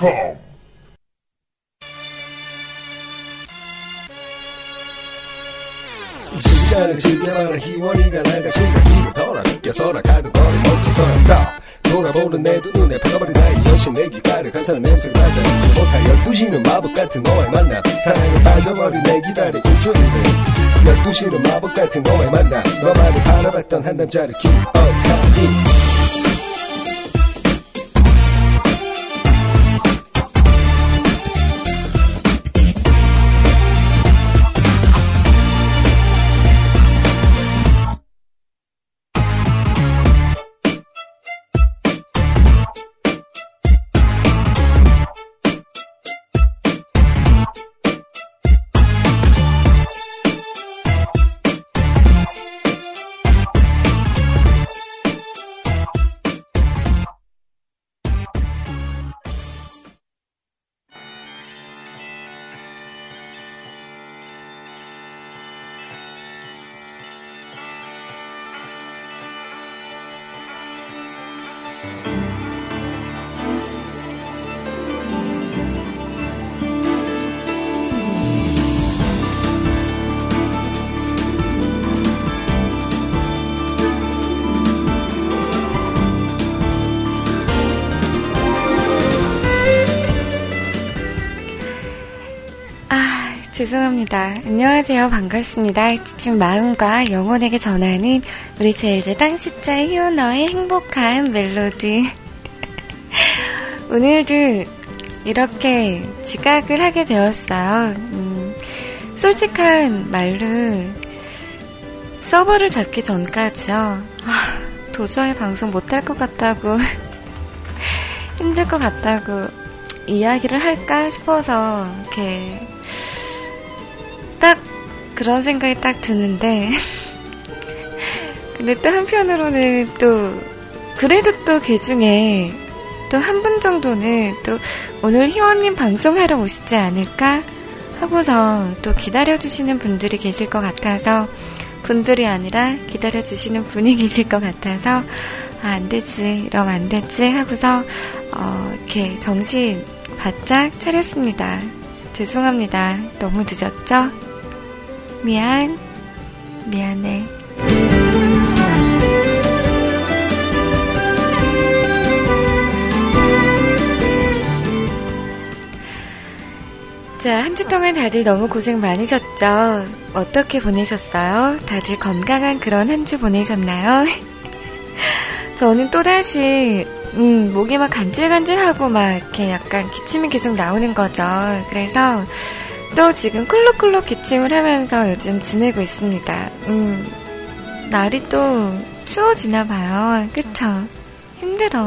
Podcast.com 시간을 즐겨라 희원이가 나가 실력이 돌아 느껴서라 가도 거리 멋지서라. 스탑 돌아보는 내 두 눈에 박아버린 나의 여신 내 귓가를 감싸는 냄새가 나지 않지 못할 열두 시는 마법 같은 너와의 만남. 사랑에 빠져버린 내 기다린 일주일들 열두 시는 마법 같은 너와의 만남. 너만을 바라봤던 한 남자를 기억하 죄송합니다. 안녕하세요. 반갑습니다. 지금 마음과 영혼에게 전하는 우리 제일제 땅시자 희원어의 행복한 멜로디. 오늘도 이렇게 지각을 하게 되었어요. 음, 솔직한 말로 서버를 잡기 전까지요. 아, 도저히 방송 못할 것 같다고 힘들 것 같다고 이야기를 할까 싶어서 이렇게 딱 그런 생각이 딱 드는데 근데 또 한편으로는 또 그래도 또 그 중에 또 한 분 정도는 또 오늘 희원님 방송하러 오시지 않을까 하고서 또 기다려주시는 분들이 계실 것 같아서 분들이 아니라 기다려주시는 분이 계실 것 같아서 아, 안 되지 이러면 안 되지 하고서 어, 이렇게 정신 바짝 차렸습니다. 죄송합니다. 너무 늦었죠? 미안. 미안해. 자, 한 주 동안 다들 너무 고생 많으셨죠? 어떻게 보내셨어요? 다들 건강한 그런 한 주 보내셨나요? 저는 또다시, 음, 목이 막 간질간질하고 막 이렇게 약간 기침이 계속 나오는 거죠. 그래서 또 지금 쿨룩쿨룩 기침을 하면서 요즘 지내고 있습니다. 음, 날이 또 추워지나 봐요. 그쵸? 힘들어.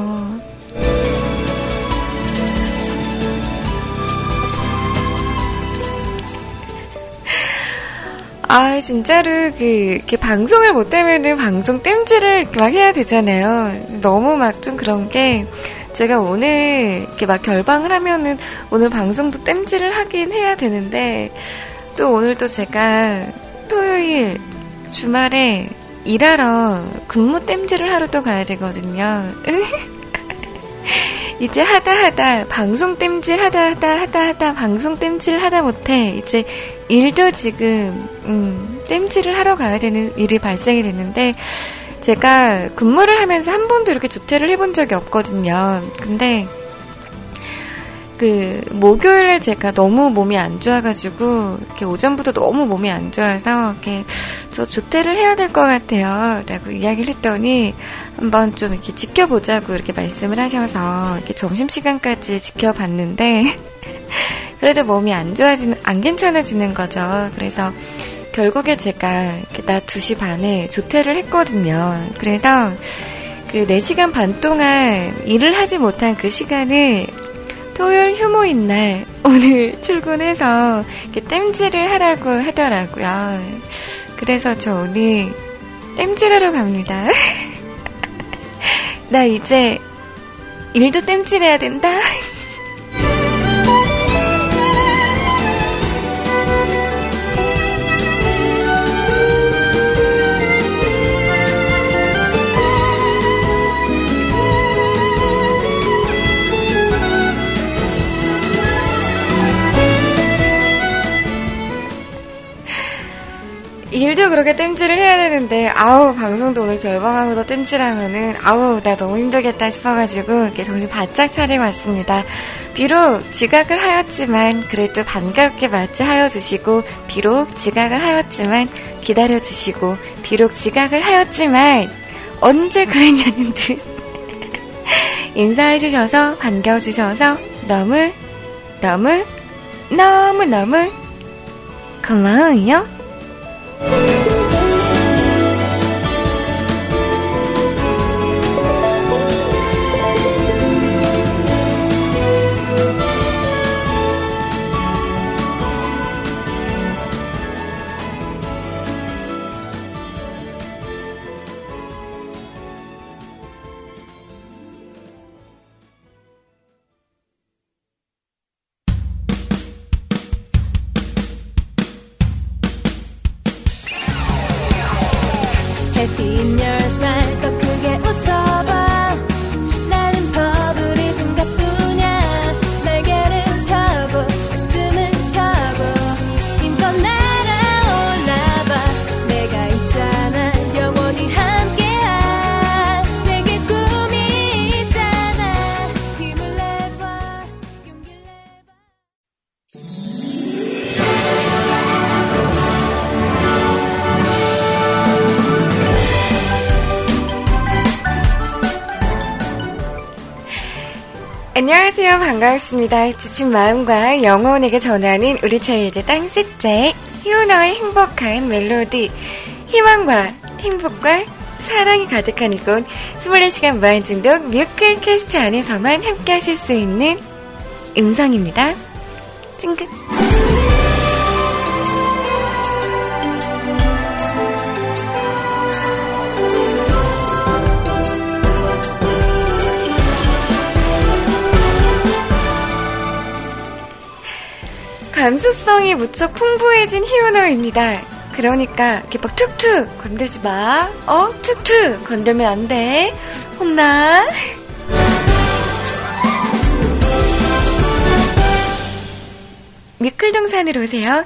아, 진짜로, 그, 이렇게 방송을 못하면은 방송 땜질을 막 해야 되잖아요. 너무 막 좀 그런 게, 제가 오늘 이렇게 막 결방을 하면은 오늘 방송도 땜질을 하긴 해야 되는데, 또 오늘 또 제가 토요일 주말에 일하러 근무 땜질을 하러 또 가야 되거든요. 이제 하다 하다 방송 땜질 하다 하다 하다 하다 방송 땜질 하다 못해 이제 일도 지금 음, 땜질을 하러 가야 되는 일이 발생이 됐는데 제가 근무를 하면서 한 번도 이렇게 조퇴를 해본 적이 없거든요. 근데 그 목요일에 제가 너무 몸이 안 좋아가지고 이렇게 오전부터 너무 몸이 안 좋아서 이렇게 저 조퇴를 해야 될 것 같아요.라고 이야기를 했더니 한번 좀 이렇게 지켜보자고 이렇게 말씀을 하셔서 이렇게 점심 시간까지 지켜봤는데 그래도 몸이 안 좋아지는 안 괜찮아지는 거죠. 그래서 결국에 제가 낮 2시 반에 조퇴를 했거든요. 그래서 그 4시간 반 동안 일을 하지 못한 그 시간을 토요일 휴무인 날 오늘 출근해서 땜질을 하라고 하더라고요. 그래서 저 오늘 땜질하러 갑니다. 나 이제 일도 땜질해야 된다. 오늘도 그렇게 땜질을 해야 되는데, 아우, 방송도 오늘 결방하고도 땜질하면은, 아우, 나 너무 힘들겠다 싶어가지고, 이렇게 정신 바짝 차리고 왔습니다. 비록 지각을 하였지만, 그래도 반갑게 맞이하여 주시고, 비록 지각을 하였지만, 기다려 주시고, 비록 지각을 하였지만, 언제 그랬냐는 듯, 인사해 주셔서, 반겨워 주셔서, 너무, 너무, 너무 너무, 고마워요. Thank you. 안녕하세요. 반갑습니다. 지친 마음과 영혼에게 전하는 우리 제일제 땅셋째 희우너의 행복한 멜로디 희망과 행복과 사랑이 가득한 이곳 24시간 무한중독 뮤클 캐스트 안에서만 함께 하실 수 있는 음성입니다. 찡긋 감수성이 무척 풍부해진 히어너입니다. 그러니까 이렇게 막 툭툭 건들지 마. 어? 툭툭 건들면 안 돼. 혼나. 미끌동산으로 오세요.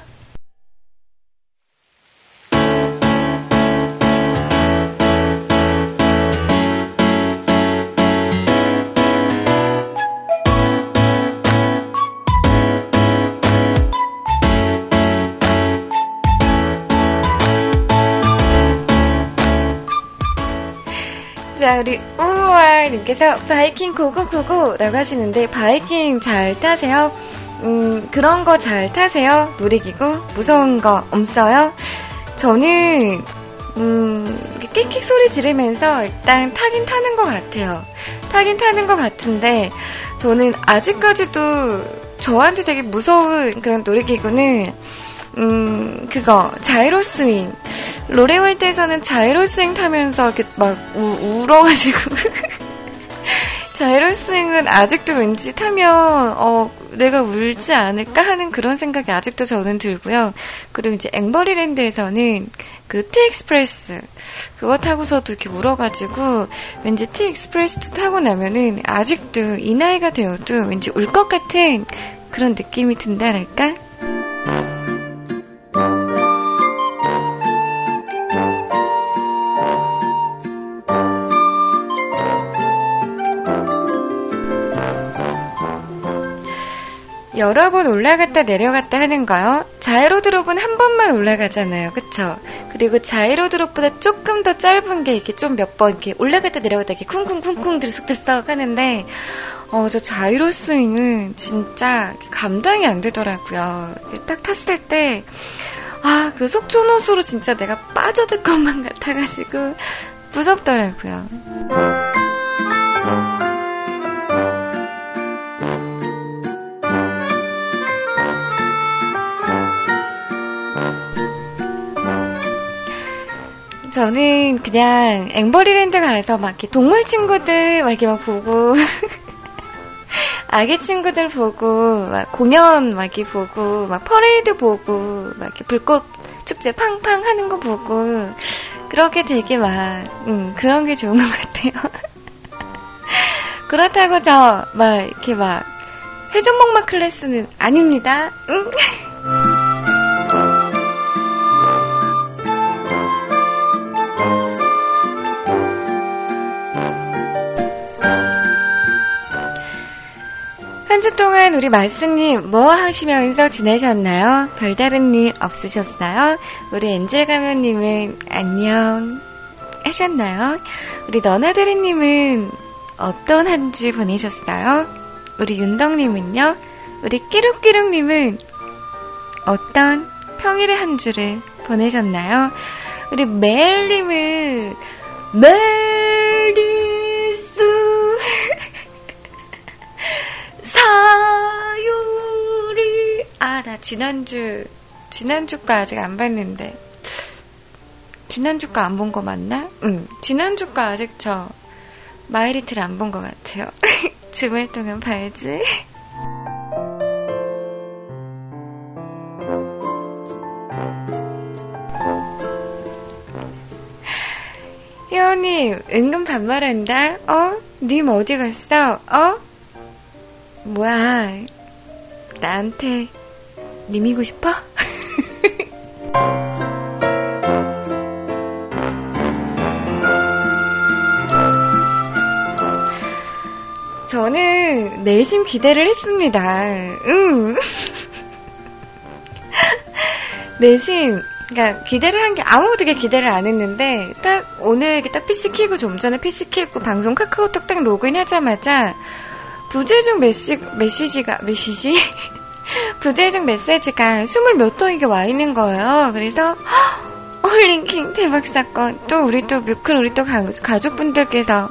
자, 우리 우월님께서 바이킹 고고고고라고 하시는데 바이킹 잘 타세요? 음, 그런 거 잘 타세요? 놀이기구? 무서운 거 없어요? 저는 음, 끽끽 소리 지르면서 일단 타긴 타는 것 같아요. 타긴 타는 것 같은데 저는 아직까지도 저한테 되게 무서운 그런 놀이기구는 음, 그거, 자이로 스윙. 롯데월드에서는 자이로 스윙 타면서 이렇게 막 우, 울어가지고. 자이로 스윙은 아직도 왠지 타면, 어, 내가 울지 않을까 하는 그런 생각이 아직도 저는 들고요. 그리고 이제 앵버리랜드에서는 그 티익스프레스. 그거 타고서도 이렇게 울어가지고, 왠지 티익스프레스도 타고 나면은 아직도 이 나이가 되어도 왠지 울 것 같은 그런 느낌이 든다랄까? 여러 번 올라갔다 내려갔다 하는 거요. 자이로 드롭은 한 번만 올라가잖아요. 그쵸? 그리고 자이로 드롭보다 조금 더 짧은 게 이렇게 좀 몇 번 이렇게 올라갔다 내려갔다 이렇게 쿵쿵쿵쿵 들썩들썩 하는데, 어, 저 자이로 스윙은 진짜 감당이 안 되더라고요. 딱 탔을 때, 아, 그 속초노수로 진짜 내가 빠져들 것만 같아가지고 무섭더라고요. 저는 그냥 앵버리랜드 가서 막 이렇게 동물 친구들 막 이렇게 막 보고 아기 친구들 보고 막 공연 막 이렇게 보고 막 퍼레이드 보고 막 이렇게 불꽃 축제 팡팡 하는 거 보고 그렇게 되게 막 음, 그런 게 좋은 것 같아요. 그렇다고 저 막 이렇게 막 회전목마 클래스는 아닙니다. 응? 동안 우리 말씀님 뭐 하시면서 지내셨나요? 별다른 일 없으셨어요? 우리 엔젤 가면님은 안녕 하셨나요? 우리 너나드리님은 어떤 한 주 보내셨어요? 우리 윤덕님은요? 우리 끼룩끼룩님은 어떤 평일의 한 주를 보내셨나요? 우리 멜님은 멜리스 사유리 아 나 지난주 지난주 거 아직 안 봤는데 지난주 거 안 본 거 맞나? 응 지난주 거 아직 저 마이리틀 안본것 같아요 주말 동안 봐야지 혜원님, 은근 반말한다? 어? 님 어디 갔어? 어? 뭐야, 나한테 님이고 싶어? 저는 내심 기대를 했습니다. 응. 내심, 그러니까 기대를 한 게 아무도 기대를 안 했는데 딱 오늘 딱 PC 키고 좀 전에 PC 키고 방송 카카오톡 딱 로그인 하자마자 부재중 메시, 메시지가 메시지? 부재중 메시지가 스물 몇 통이게 와 있는 거예요. 그래서 홀링킹 대박 사건. 또 우리 또 뮤클 우리 또 가족분들께서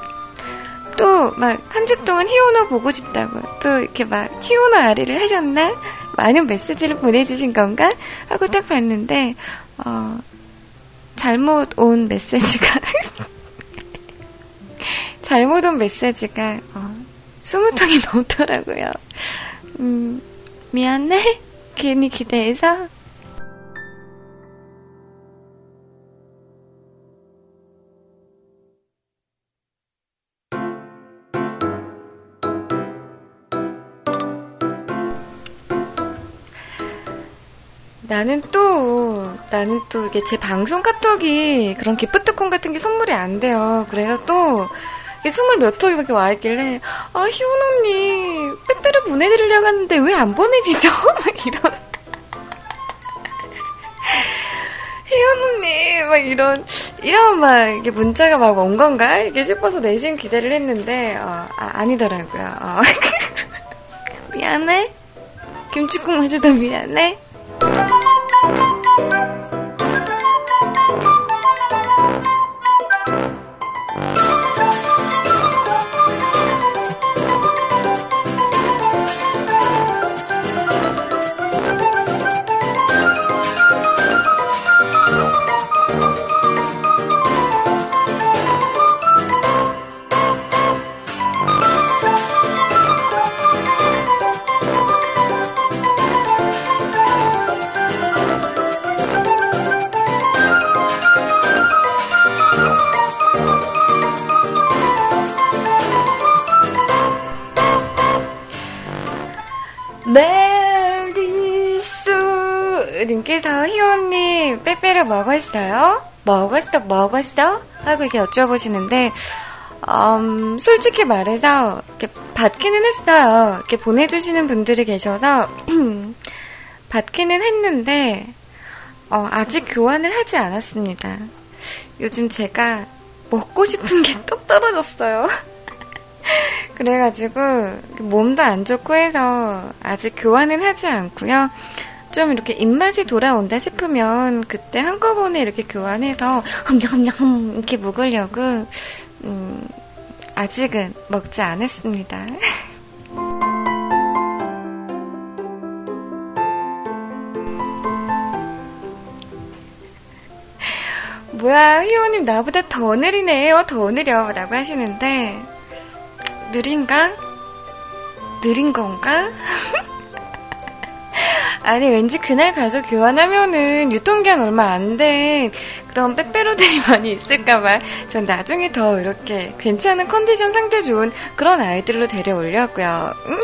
또 막 한 주 동안 히오노 보고 싶다고 또 이렇게 막 히오노 아리를 하셨나? 많은 메시지를 보내주신 건가? 하고 딱 봤는데 어, 잘못 온 메시지가 잘못 온 메시지가 어, 20통이 넘더라고요. 음, 미안해. 괜히 기대해서. 나는 또, 나는 또 이게 제 방송 카톡이 그런 기프트콘 같은 게 선물이 안 돼요. 그래서 또, 스물 몇 통이밖에 와 있길래, 아, 희원 언니, 빼빼로 보내드리려고 하는데 왜 안 보내지죠? 막 이런. 희원 언니, 막 이런, 이런 막, 이게 문자가 막 온 건가? 이게 싶어서 내심 기대를 했는데, 어, 아, 아니더라고요. 어. 미안해? 김치국 마셔서 미안해? 먹었어요? 먹었어 먹었어? 하고 이렇게 여쭤보시는데 음, 솔직히 말해서 이렇게 받기는 했어요. 이렇게 보내주시는 분들이 계셔서 받기는 했는데 어, 아직 교환을 하지 않았습니다. 요즘 제가 먹고 싶은 게뚝 떨어졌어요. 그래가지고 몸도 안 좋고 해서 아직 교환은 하지 않고요. 좀 이렇게 입맛이 돌아온다 싶으면 그때 한꺼번에 이렇게 교환해서 험냠험냠 이렇게 먹으려고 음, 아직은 먹지 않았습니다. 뭐야, 희원님 나보다 더 느리네요. 더 느려. 라고 하시는데, 느린가? 느린 건가? 아니 왠지 그날 가서 교환하면은 유통기한 얼마 안 된 그런 빼빼로들이 많이 있을까봐 전 나중에 더 이렇게 괜찮은 컨디션 상태 좋은 그런 아이들로 데려오려고요. 응?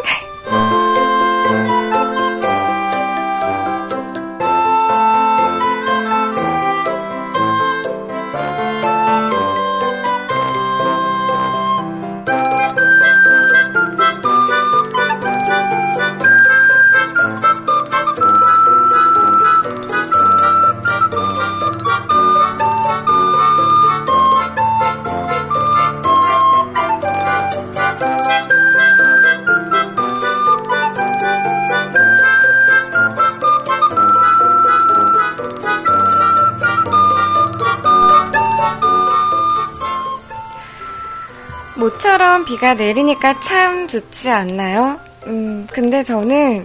비가 내리니까 참 좋지 않나요? 음, 근데 저는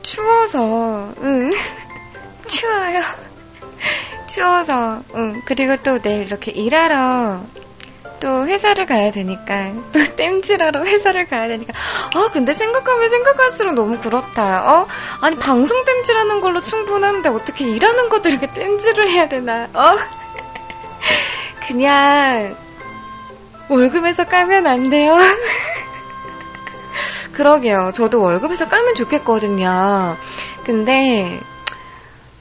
추워서, 응, 추워요. 추워서, 응, 그리고 또 내일 이렇게 일하러 또 회사를 가야 되니까, 또 땜질하러 회사를 가야 되니까, 아, 근데 생각하면 생각할수록 너무 그렇다, 어? 아니, 방송 땜질하는 걸로 충분한데 어떻게 일하는 것도 이렇게 땜질을 해야 되나, 어? 그냥, 월급에서 까면 안 돼요? 그러게요. 저도 월급에서 까면 좋겠거든요. 근데,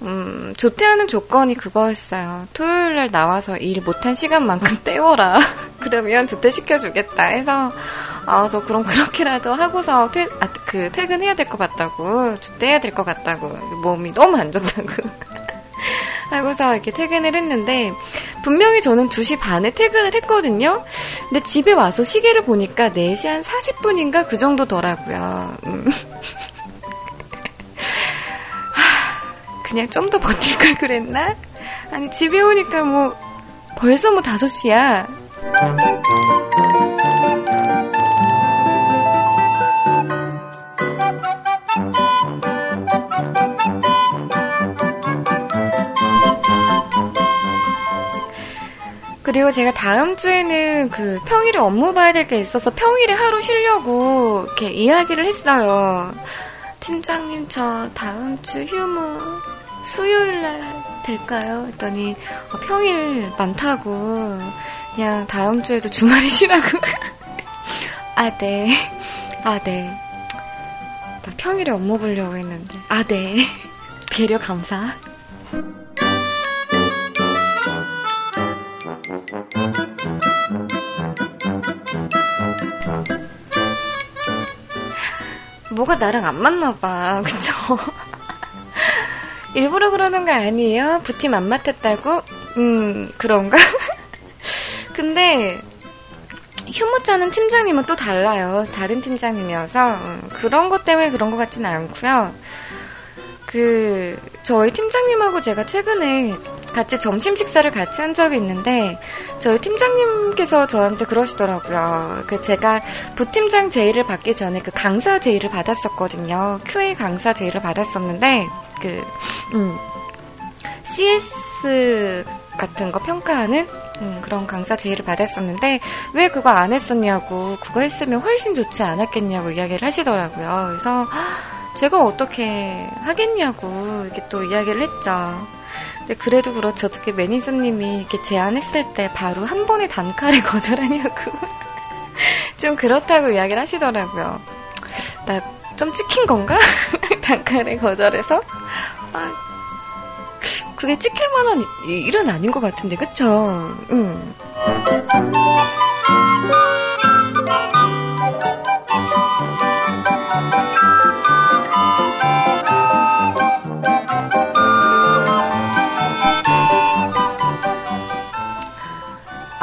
음, 조퇴하는 조건이 그거였어요. 토요일 날 나와서 일 못한 시간만큼 때워라. 그러면 조퇴시켜주겠다 해서, 아, 저 그럼 그렇게라도 하고서 퇴, 아, 그, 퇴근해야 될 것 같다고. 조퇴해야 될 것 같다고. 몸이 너무 안 좋다고. 하고서 이렇게 퇴근을 했는데, 분명히 저는 2시 반에 퇴근을 했거든요? 근데 집에 와서 시계를 보니까 4시 한 40분인가 그 정도더라고요. 음. 그냥 좀 더 버틸 걸 그랬나? 아니, 집에 오니까 뭐, 벌써 뭐 5시야. 그리고 제가 다음 주에는 그 평일에 업무 봐야 될 게 있어서 평일에 하루 쉬려고 이렇게 이야기를 했어요. 팀장님, 저 다음 주 휴무 수요일 날 될까요? 했더니 어, 평일 많다고 그냥 다음 주에도 주말에 쉬라고. 아, 네. 아, 네. 나 평일에 업무 보려고 했는데. 아, 네. 배려 감사. 뭐가 나랑 안 맞나 봐. 그쵸? 일부러 그러는 거 아니에요? 부팀 안 맡았다고? 음, 그런가? 근데, 휴무차는 팀장님은 또 달라요. 다른 팀장님이어서. 음, 그런 것 때문에 그런 것 같지는 않고요. 그, 저희 팀장님하고 제가 최근에 같이 점심 식사를 같이 한 적이 있는데 저희 팀장님께서 저한테 그러시더라고요. 그 제가 부팀장 제의를 받기 전에 그 강사 제의를 받았었거든요. QA 강사 제의를 받았었는데 그 음, CS 같은 거 평가하는 음, 그런 강사 제의를 받았었는데 왜 그거 안 했었냐고 그거 했으면 훨씬 좋지 않았겠냐고 이야기를 하시더라고요. 그래서 제가 어떻게 하겠냐고 이렇게 또 이야기를 했죠. 근데 그래도 그렇죠. 어떻게 매니저님이 이렇게 제안했을 때 바로 한 번에 단칼에 거절하냐고. 좀 그렇다고 이야기를 하시더라고요. 나 좀 찍힌 건가? 단칼에 거절해서? 아, 그게 찍힐 만한 일은 아닌 것 같은데, 그쵸? 응.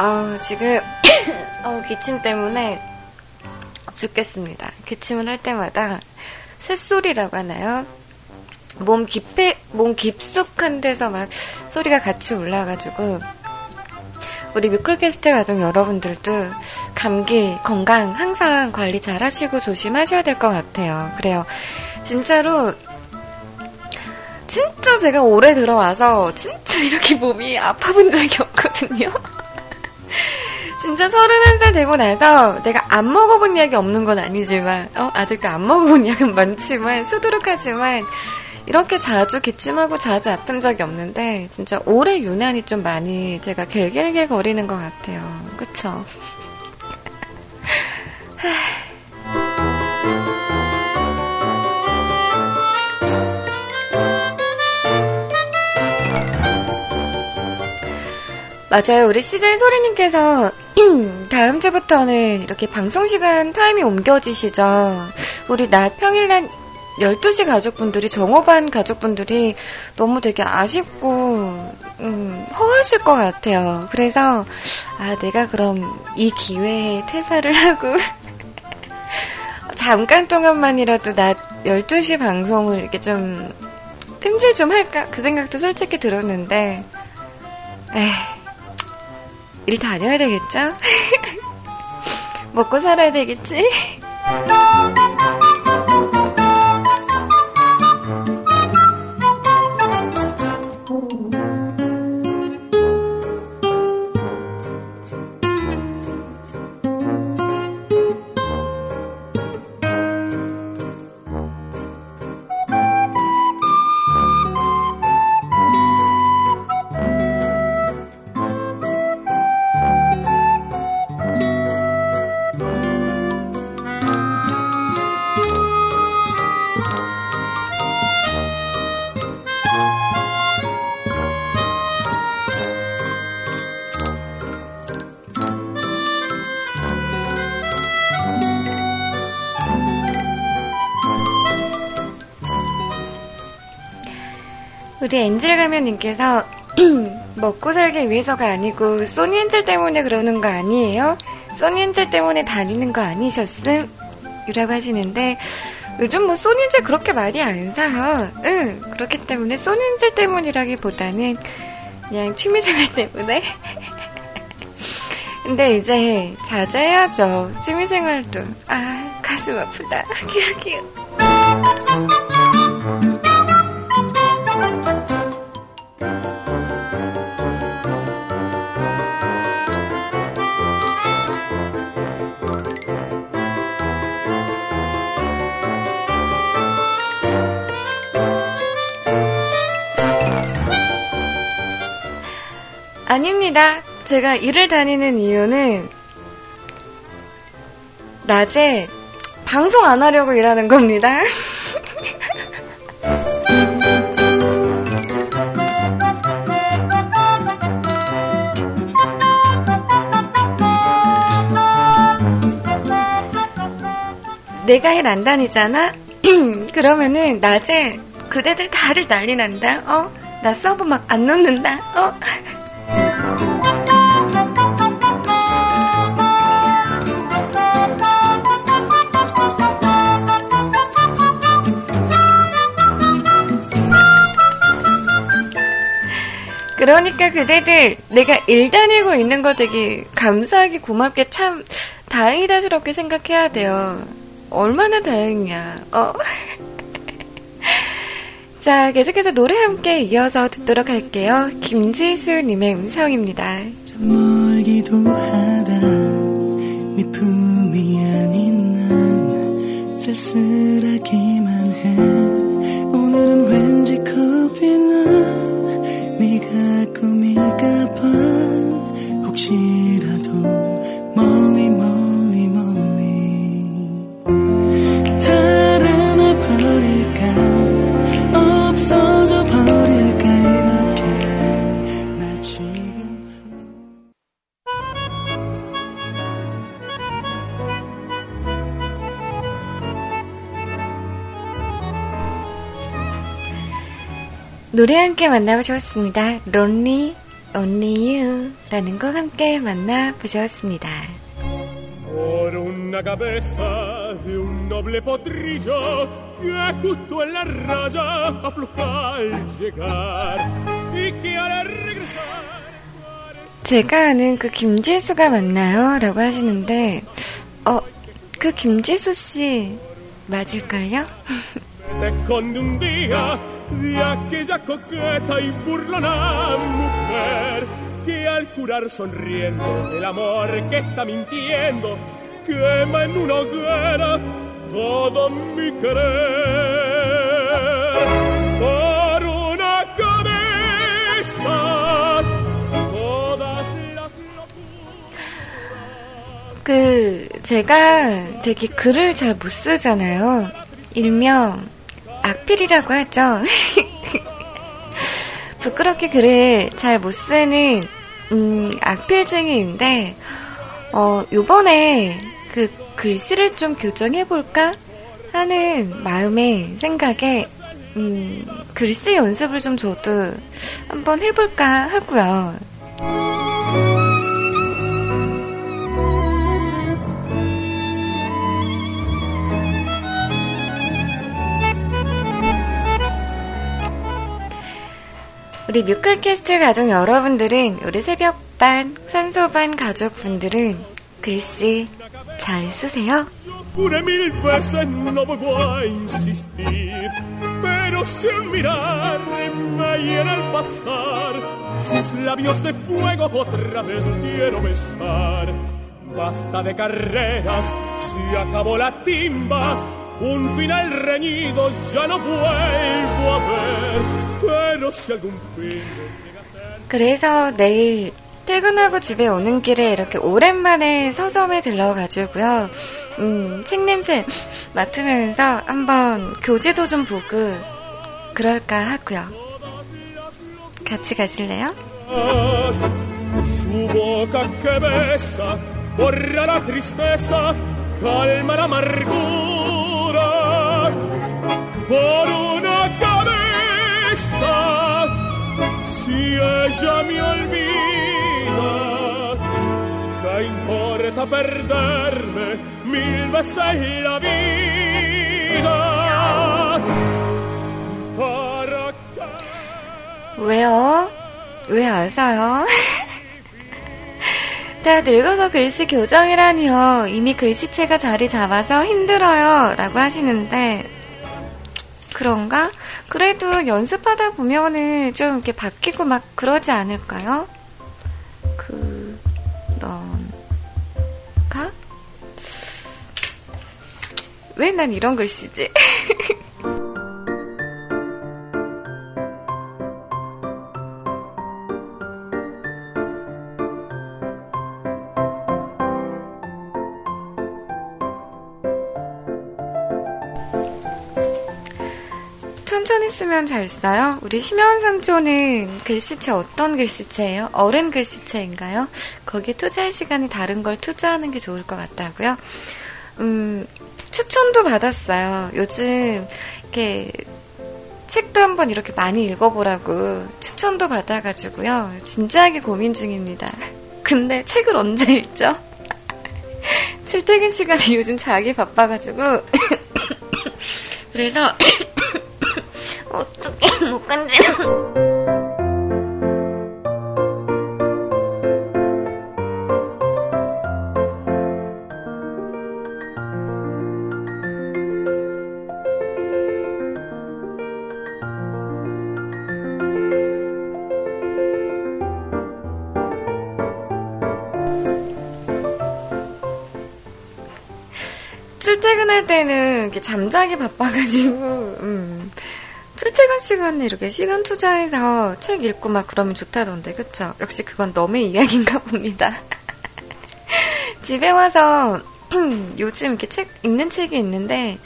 아 지금 어, 기침 때문에 죽겠습니다. 기침을 할 때마다 쇳소리라고 하나요? 몸 깊에 몸 깊숙한 데서 막 소리가 같이 올라가지고 우리 뮤클캐스트 가족 여러분들도 감기 건강 항상 관리 잘 하시고 조심하셔야 될 것 같아요. 그래요. 진짜로 진짜 제가 올해 들어와서 진짜 이렇게 몸이 아파본 적이 없거든요. 진짜 서른한 살 되고 나서 내가 안 먹어본 약이 없는 건 아니지만, 어, 아직도 안 먹어본 약은 많지만, 수두룩하지만, 이렇게 자주 기침하고 자주 아픈 적이 없는데, 진짜 올해 유난히 좀 많이 제가 갤갤갤 거리는 것 같아요. 그쵸? 맞아요. 우리 CJ 소리님께서 다음 주부터는 이렇게 방송 시간 타임이 옮겨지시죠. 우리 낮 평일날 12시 가족분들이 정오반 가족분들이 너무 되게 아쉽고 음, 허하실 것 같아요. 그래서 아 내가 그럼 이 기회에 퇴사를 하고 잠깐 동안만이라도 낮 12시 방송을 이렇게 좀 뜸질 좀 할까 그 생각도 솔직히 들었는데 에이 일 다녀야 되겠죠? 먹고 살아야 되겠지? 우리 엔젤 가면님께서 먹고 살기 위해서가 아니고 소니 엔젤 때문에 그러는 거 아니에요? 소니 엔젤 때문에 다니는 거 아니셨음? 이라고 하시는데 요즘 뭐 소니 엔젤 그렇게 많이 안 사요. 응, 그렇기 때문에 소니 엔젤 때문이라기보다는 그냥 취미생활 때문에. 근데 이제 자제해야죠. 취미생활도. 아, 가슴 아프다. 기억이. 아닙니다. 제가 일을 다니는 이유는 낮에 방송 안 하려고 일하는 겁니다. 내가 일 안 다니잖아? 그러면은 낮에 그대들 다들 난리 난다? 어? 나 서브 막안 놓는다? 어? 그러니까 그대들 내가 일 다니고 있는 거 되게 감사하게 고맙게 참 다행이다스럽게 생각해야 돼요. 얼마나 다행이야. 어? 자, 계속해서 노래 함께 이어서 듣도록 할게요. 김지수님의 음성입니다. 멀기도 하다 네 품이 아닌 난 쓸쓸하기만 해 오늘은 왠지 겁이 나 네 노래 함께 만나보셨습니다. Lonely, Only You 라는 곡 함께 만나보셨습니다. Por una cabeza de un noble potrillo que justo en la raya afloja al llegar y que al regresar 제가 아는 그 김지수가 맞나요? 라고 하시는데, 어, 그 김지수 씨 맞을걸요? De aquella coqueta y burlona mujer que al jurar sonriendo el amor que está mintiendo quema en una hoguera todo mi querer por una cabeza todas las locuras 그, 제가 되게 글을 잘 못 쓰잖아요. 일명, 악필이라고 하죠. 부끄럽게 글을 잘 못 쓰는, 음, 악필증이인데, 어, 요번에 그 글씨를 좀 교정해 볼까? 하는 마음의 생각에, 음, 글씨 연습을 좀 저도 한번 해볼까 하고요. 우리 뮤클캐스트 가족 여러분들은, 우리 새벽반, 산소반 가족분들은 글씨 잘 쓰세요? Pero sin mirar me hiera al pasar sus labios de fuego otra vez quiero besar. Basta de carreras, se acabó la timba, un final reñido ya no vuelvo a ver, 그래서 내일 퇴근하고 집에 오는 길에 이렇게 오랜만에 서점에 들러가지고요. 음, 책 냄새 맡으면서 한번 교재도 좀 보고 그럴까 하고요. 같이 가실래요? Cabeza, si ella me olvida, ¿qué importa perderme mil veces la vida? Para que 왜요? 왜 아서요? 다 늙어서 글씨 교정이라니요. 이미 글씨체가 자리 잡아서 힘들어요. 라고 하시는데, 그런가? 그래도 연습하다 보면은 좀 이렇게 바뀌고 막 그러지 않을까요? 그런가? 왜 난 이런 글씨지? 쓰면 잘 써요? 우리 심연 삼촌은 글씨체 어떤 글씨체예요? 어른 글씨체인가요? 거기에 투자할 시간이 다른 걸 투자하는 게 좋을 것 같다고요? 음, 추천도 받았어요. 요즘 이렇게 책도 한번 이렇게 많이 읽어보라고 추천도 받아가지고요. 진지하게 고민 중입니다. 근데 책을 언제 읽죠? 출퇴근 시간이 요즘 자기 바빠가지고 그래서 어떻게 못 간지러 출퇴근할 때는 이렇게 잠자기 바빠가지고, 음, 출퇴근 시간에 이렇게 시간 투자해서 책 읽고 막 그러면 좋다던데, 그쵸? 역시 그건 너의 이야기인가 봅니다. 집에 와서 요즘 이렇게 책, 읽는 책이 있는데,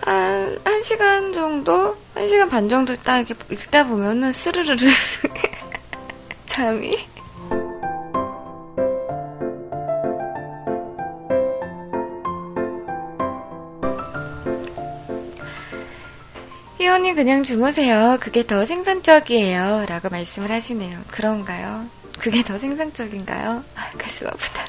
한, 한 시간 정도? 한 시간 반 정도 딱 이렇게 읽다 보면은 스르르르 잠이 희원이 그냥 주무세요. 그게 더 생산적이에요. 라고 말씀을 하시네요. 그런가요? 그게 더 생산적인가요? 아, 가슴 아프다.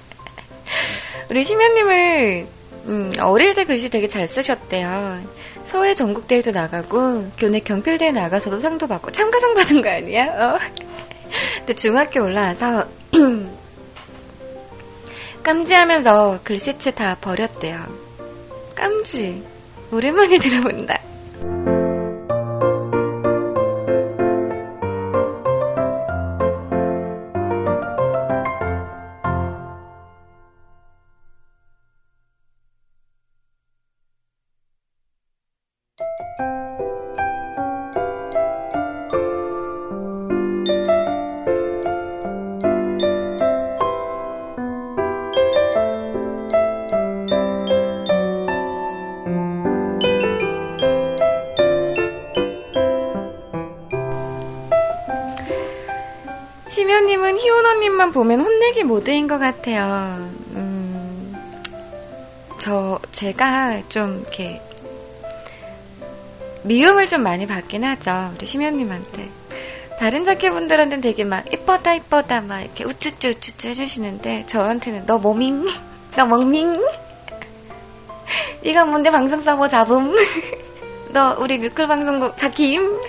우리 심연님은, 음, 어릴 때 글씨 되게 잘 쓰셨대요. 서해 전국대회도 나가고, 교내 경필대회 나가서도 상도 받고, 참가상 받은 거 아니야? 어. 근데 중학교 올라와서, 깜지하면서 글씨체 다 버렸대요. 깜지. 오랜만에 들어본다. 모드인 것 같아요. 음, 저, 제가 좀 이렇게, 미움을 좀 많이 받긴 하죠. 우리 심연님한테. 다른 자켓분들한테는 되게 막, 이뻐다, 이뻐다, 막 이렇게 우쭈쭈, 우쭈쭈 해주시는데, 저한테는 너 뭐밍? 너 먹밍? 네가 뭔데 방송 서버 잡음? 너 우리 뮤클 방송국 자김?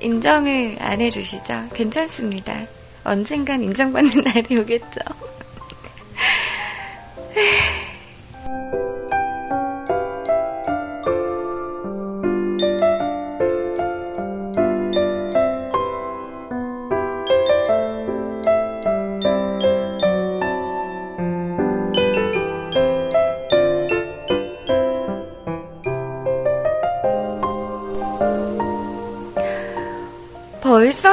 인정을 안 해주시죠? 괜찮습니다. 언젠간 인정받는 날이 오겠죠.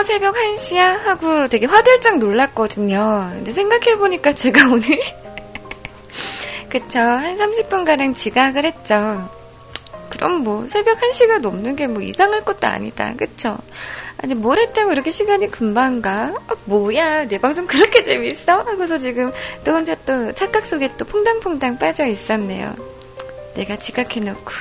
새벽 1시야? 하고 되게 화들짝 놀랐거든요. 근데 생각해보니까 제가 오늘, 그쵸. 한 30분가량 지각을 했죠. 그럼 뭐, 새벽 1시가 넘는 게 뭐 이상할 것도 아니다. 그쵸. 아니, 뭘 했다고 이렇게 시간이 금방 가? 아, 뭐야, 내 방송 그렇게 재밌어? 하고서 지금 또 혼자 또 착각 속에 또 퐁당퐁당 빠져 있었네요. 내가 지각해놓고.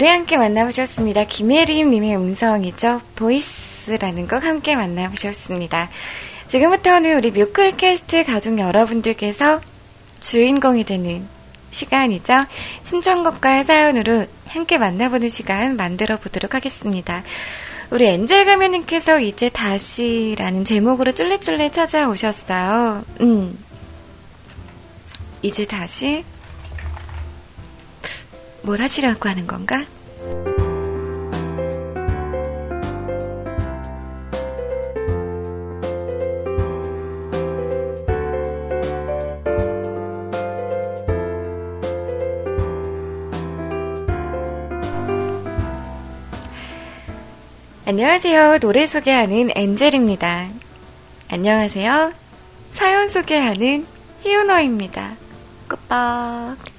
노래 함께 만나보셨습니다. 김혜림님의 음성이죠. 보이스라는 곡 함께 만나보셨습니다. 지금부터는 우리 뮤클캐스트 가족 여러분들께서 주인공이 되는 시간이죠. 신청곡과 사연으로 함께 만나보는 시간 만들어 보도록 하겠습니다. 우리 엔젤 가면님께서 이제 다시라는 제목으로 쫄래쫄래 찾아오셨어요. 음. 이제 다시 뭘 하시려고 하는 건가? 안녕하세요. 노래 소개하는 엔젤입니다. 안녕하세요. 사연 소개하는 희원이입니다. 꾸뻑.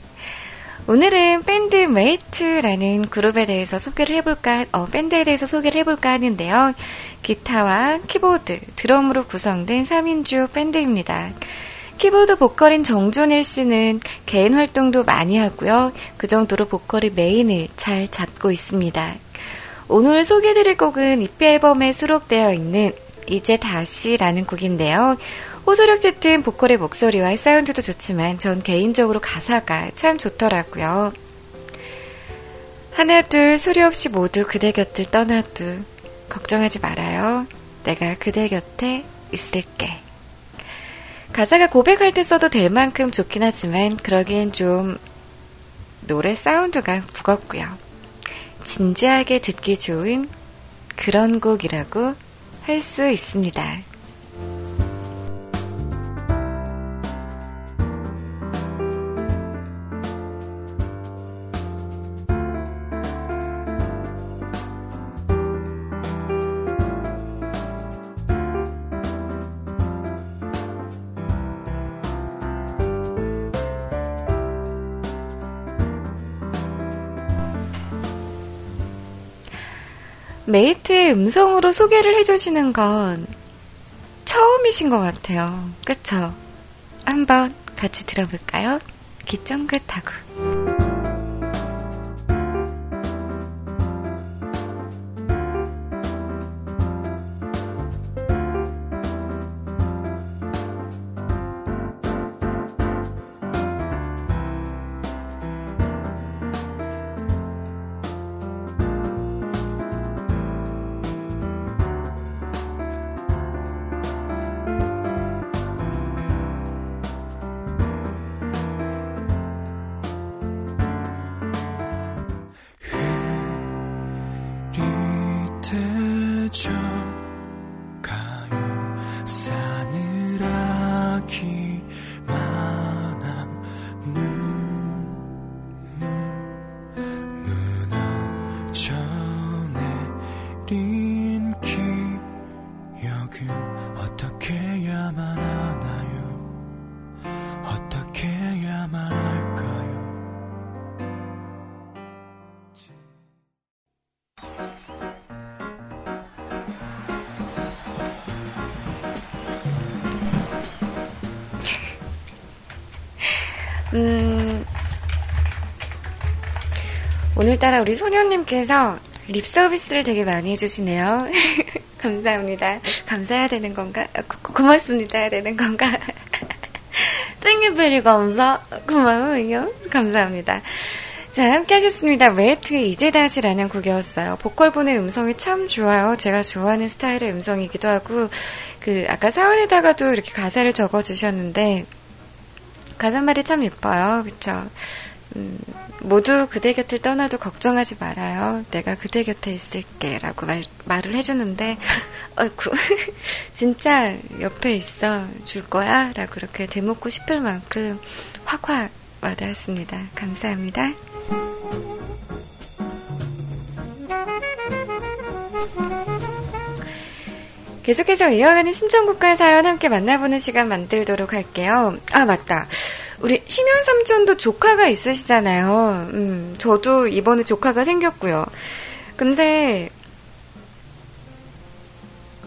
오늘은 밴드 메이트라는 그룹에 대해서 소개를 해볼까, 어, 밴드에 대해서 소개를 해볼까 하는데요. 기타와 키보드, 드럼으로 구성된 3인조 밴드입니다. 키보드 보컬인 정준일 씨는 개인 활동도 많이 하고요. 그 정도로 보컬의 메인을 잘 잡고 있습니다. 오늘 소개드릴 곡은 EP 앨범에 수록되어 있는 이제 다시라는 곡인데요. 호소력 짙은 보컬의 목소리와 사운드도 좋지만 전 개인적으로 가사가 참 좋더라고요. 하나 둘 소리 없이 모두 그대 곁을 떠나도 걱정하지 말아요. 내가 그대 곁에 있을게. 가사가 고백할 때 써도 될 만큼 좋긴 하지만 그러기엔 좀 노래 사운드가 무겁고요. 진지하게 듣기 좋은 그런 곡이라고 할 수 있습니다. 메이트의 음성으로 소개를 해주시는 건 처음이신 것 같아요. 그쵸? 한번 같이 들어볼까요? 귀 쫑긋하고. 오늘따라 우리 소녀님께서 립 서비스를 되게 많이 해주시네요. 감사합니다. 감사해야 되는 건가? 아, 고, 고 맙습니다. 해야 되는 건가? Thank you very 감사. 고마워요. 감사합니다. 자, 함께 하셨습니다. 메이트의 이제 다시라는 곡이었어요. 보컬분의 음성이 참 좋아요. 제가 좋아하는 스타일의 음성이기도 하고, 그, 아까 사연에다가도 이렇게 가사를 적어주셨는데, 가사말이 참 예뻐요. 그쵸? 음, 모두 그대 곁을 떠나도 걱정하지 말아요. 내가 그대 곁에 있을게. 라고 말, 말을 해주는데, 어이쿠, 진짜 옆에 있어. 줄 거야? 라고 이렇게 대묻고 싶을 만큼 확확 와닿았습니다. 감사합니다. 계속해서 이어가는 신청곡과 사연 함께 만나보는 시간 만들도록 할게요. 아, 맞다. 우리 심연 삼촌도 조카가 있으시잖아요. 음, 저도 이번에 조카가 생겼고요. 근데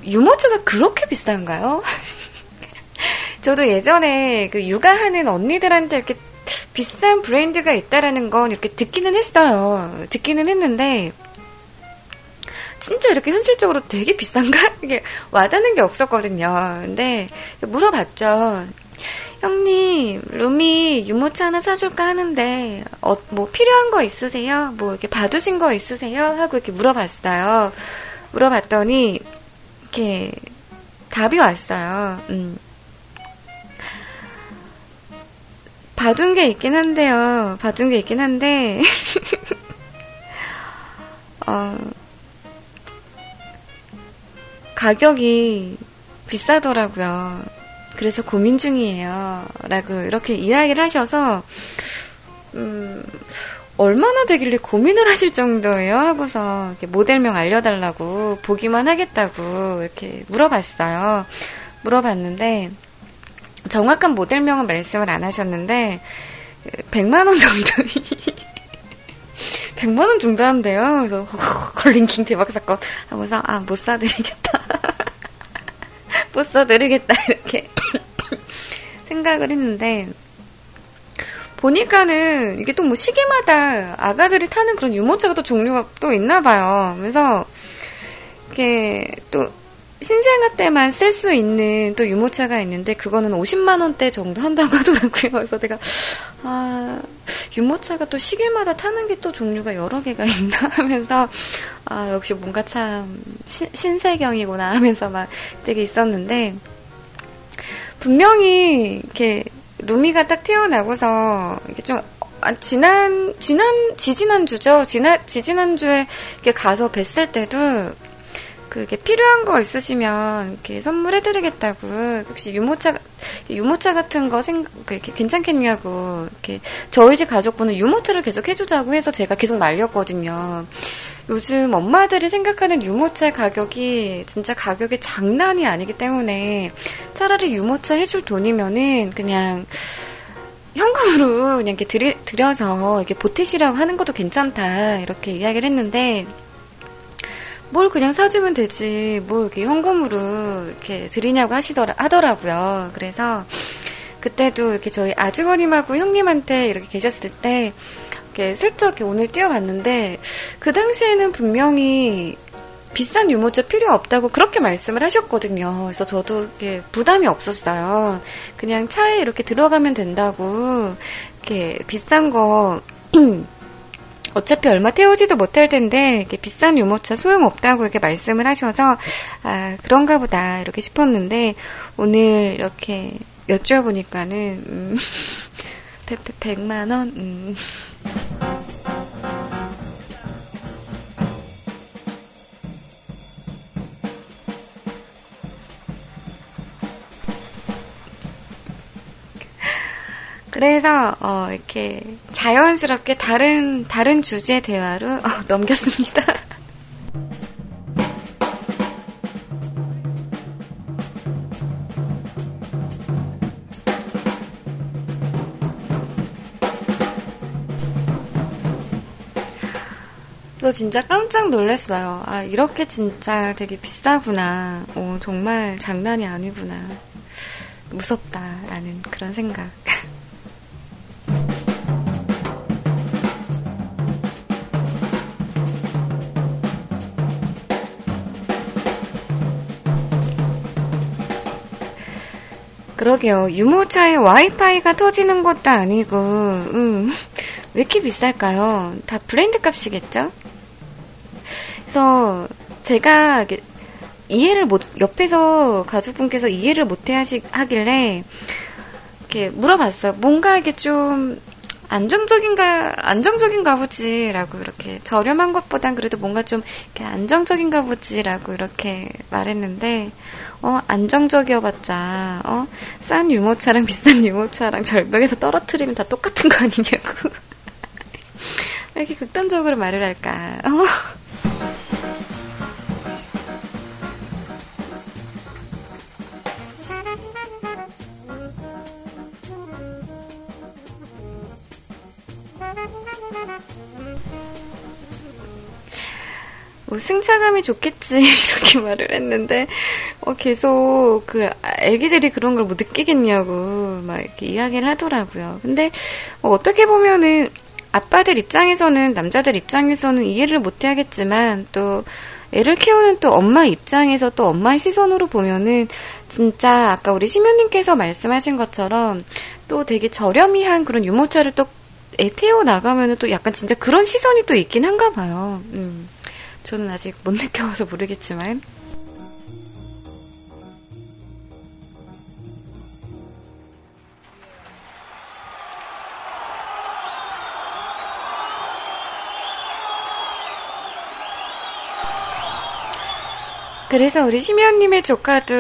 유모차가 그렇게 비싼가요? 저도 예전에 그 육아하는 언니들한테 이렇게 비싼 브랜드가 있다라는 건 이렇게 듣기는 했어요. 듣기는 했는데 진짜 이렇게 현실적으로 되게 비싼가? 이게 와닿는 게 없었거든요. 근데 물어봤죠. 형님, 루미 유모차 하나 사줄까 하는데, 어, 뭐 필요한 거 있으세요? 뭐 이렇게 봐두신 거 있으세요? 하고 이렇게 물어봤어요. 물어봤더니, 이렇게 답이 왔어요. 음. 봐둔 게 있긴 한데요. 봐둔 게 있긴 한데, 어, 가격이 비싸더라고요. 그래서 고민 중이에요. 라고 이렇게 이야기를 하셔서, 음, 얼마나 되길래 고민을 하실 정도예요? 하고서 모델명 알려달라고 보기만 하겠다고 이렇게 물어봤어요. 물어봤는데, 정확한 모델명은 말씀을 안 하셨는데, 100만원 정도. 100만원 정도 한대요. 그래서, 허, 걸린킹 대박 사건 하면서, 아, 못 사드리겠다. 못 사드리겠다. 이렇게 생각을 했는데, 보니까는 이게 또 뭐 시기마다 아가들이 타는 그런 유모차가 또 종류가 또 있나 봐요. 그래서, 이게 또 신생아 때만 쓸 수 있는 또 유모차가 있는데 그거는 50만 원대 정도 한다고 하더라고요. 그래서 내가 아 유모차가 또 시기마다 타는 게 또 종류가 여러 개가 있나 하면서 아 역시 뭔가 참 신, 신세경이구나 하면서 막 되게 있었는데 분명히 이렇게 루미가 딱 태어나고서 이게 좀 아, 지난 지난 지지난 주죠. 지난 지지난 주에 이렇게 가서 뵀을 때도 그게 필요한 거 있으시면 이렇게 선물해드리겠다고. 혹시 유모차 유모차 같은 거 생각 이렇게 괜찮겠냐고. 이렇게 저희 집 가족분은 유모차를 계속 해주자고 해서 제가 계속 말렸거든요. 요즘 엄마들이 생각하는 유모차 가격이 진짜 가격이 장난이 아니기 때문에 차라리 유모차 해줄 돈이면은 그냥 현금으로 그냥 이렇게 들여서 이렇게 보태시라고 하는 것도 괜찮다. 이렇게 이야기를 했는데 뭘 그냥 사주면 되지, 뭘 이렇게 현금으로 이렇게 드리냐고 하시더라, 하더라고요. 그래서 그때도 이렇게 저희 아주버님하고 형님한테 이렇게 계셨을 때, 이렇게 슬쩍 이렇게 오늘 뛰어봤는데, 그 당시에는 분명히 비싼 유모차 필요 없다고 그렇게 말씀을 하셨거든요. 그래서 저도 이렇게 부담이 없었어요. 그냥 차에 이렇게 들어가면 된다고, 이렇게 비싼 거, 어차피 얼마 태우지도 못할 텐데 이렇게 비싼 유모차 소용없다고 이렇게 말씀을 하셔서 아 그런가 보다 이렇게 싶었는데 오늘 이렇게 여쭤보니까는 음, 100만 원 음. 그래서 어, 이렇게 자연스럽게 다른 다른 주제 대화로 어, 넘겼습니다. 너 진짜 깜짝 놀랐어요. 아, 이렇게 진짜 되게 비싸구나. 오, 정말 장난이 아니구나. 무섭다. 라는 그런 생각. 그러게요. 유모차에 와이파이가 터지는 것도 아니고, 음, 왜 이렇게 비쌀까요? 다 브랜드 값이겠죠? 그래서 제가 이해를 못, 옆에서 가족분께서 이해를 못해 하길래, 이렇게 물어봤어요. 뭔가 이게 좀 안정적인가, 안정적인가 보지라고 이렇게 저렴한 것보단 그래도 뭔가 좀 이렇게 안정적인가 보지라고 이렇게 말했는데, 어, 안정적이어봤자, 어, 싼 유모차랑 비싼 유모차랑 절벽에서 떨어뜨리면 다 똑같은 거 아니냐고. 왜 이렇게 극단적으로 말을 할까? 어? 뭐 승차감이 좋겠지 이렇게 말을 했는데 어, 계속 그 애기들이 그런 걸 뭐 느끼겠냐고 막 이렇게 이야기를 하더라고요. 근데 어, 어떻게 보면은 아빠들 입장에서는 남자들 입장에서는 이해를 못 하겠지만 또 애를 키우는 또 엄마 입장에서 또 엄마의 시선으로 보면은 진짜 아까 우리 심연님께서 말씀하신 것처럼 또 되게 저렴이 한 그런 유모차를 또 애 태워 나가면은 또 약간 진짜 그런 시선이 또 있긴 한가 봐요. 음. 저는 아직 못 느껴봐서 모르겠지만. 그래서 우리 심연님의 조카도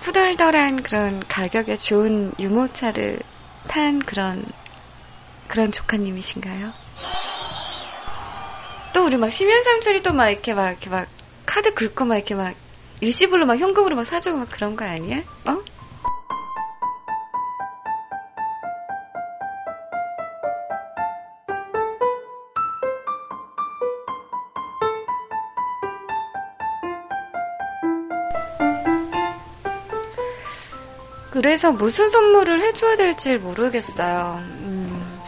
후덜덜한 그런 가격에 좋은 유모차를 탄 그런 그런 조카님이신가요? 또 우리 막 심연 삼촌이 또 막 이렇게 막 이렇게 막 카드 긁고 막 이렇게 막 일시불로 막 현금으로 막 사주고 막 그런 거 아니야? 어? 그래서 무슨 선물을 해줘야 될지 모르겠어요. 음,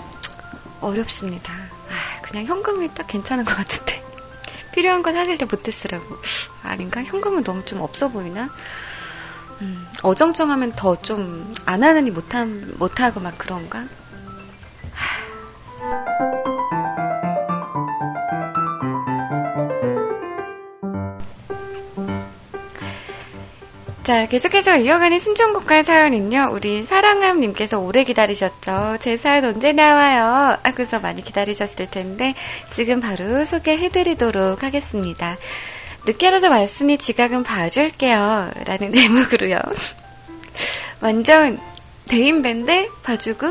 어렵습니다. 아, 그냥 현금이 딱 괜찮은 것 같은데. 필요한 건 사실 때 못해 쓰라고. 아닌가? 현금은 너무 좀 없어 보이나? 음, 어정쩡하면 더 좀 안 하느니 못함, 못하고 막 그런가? 자, 계속해서 이어가는 신청곡과 사연은요, 우리 사랑함님께서 오래 기다리셨죠. 제 사연 언제 나와요? 하고서 많이 기다리셨을 텐데, 지금 바로 소개해드리도록 하겠습니다. 늦게라도 왔으니 지각은 봐줄게요. 라는 제목으로요. 완전 대인밴드 봐주고,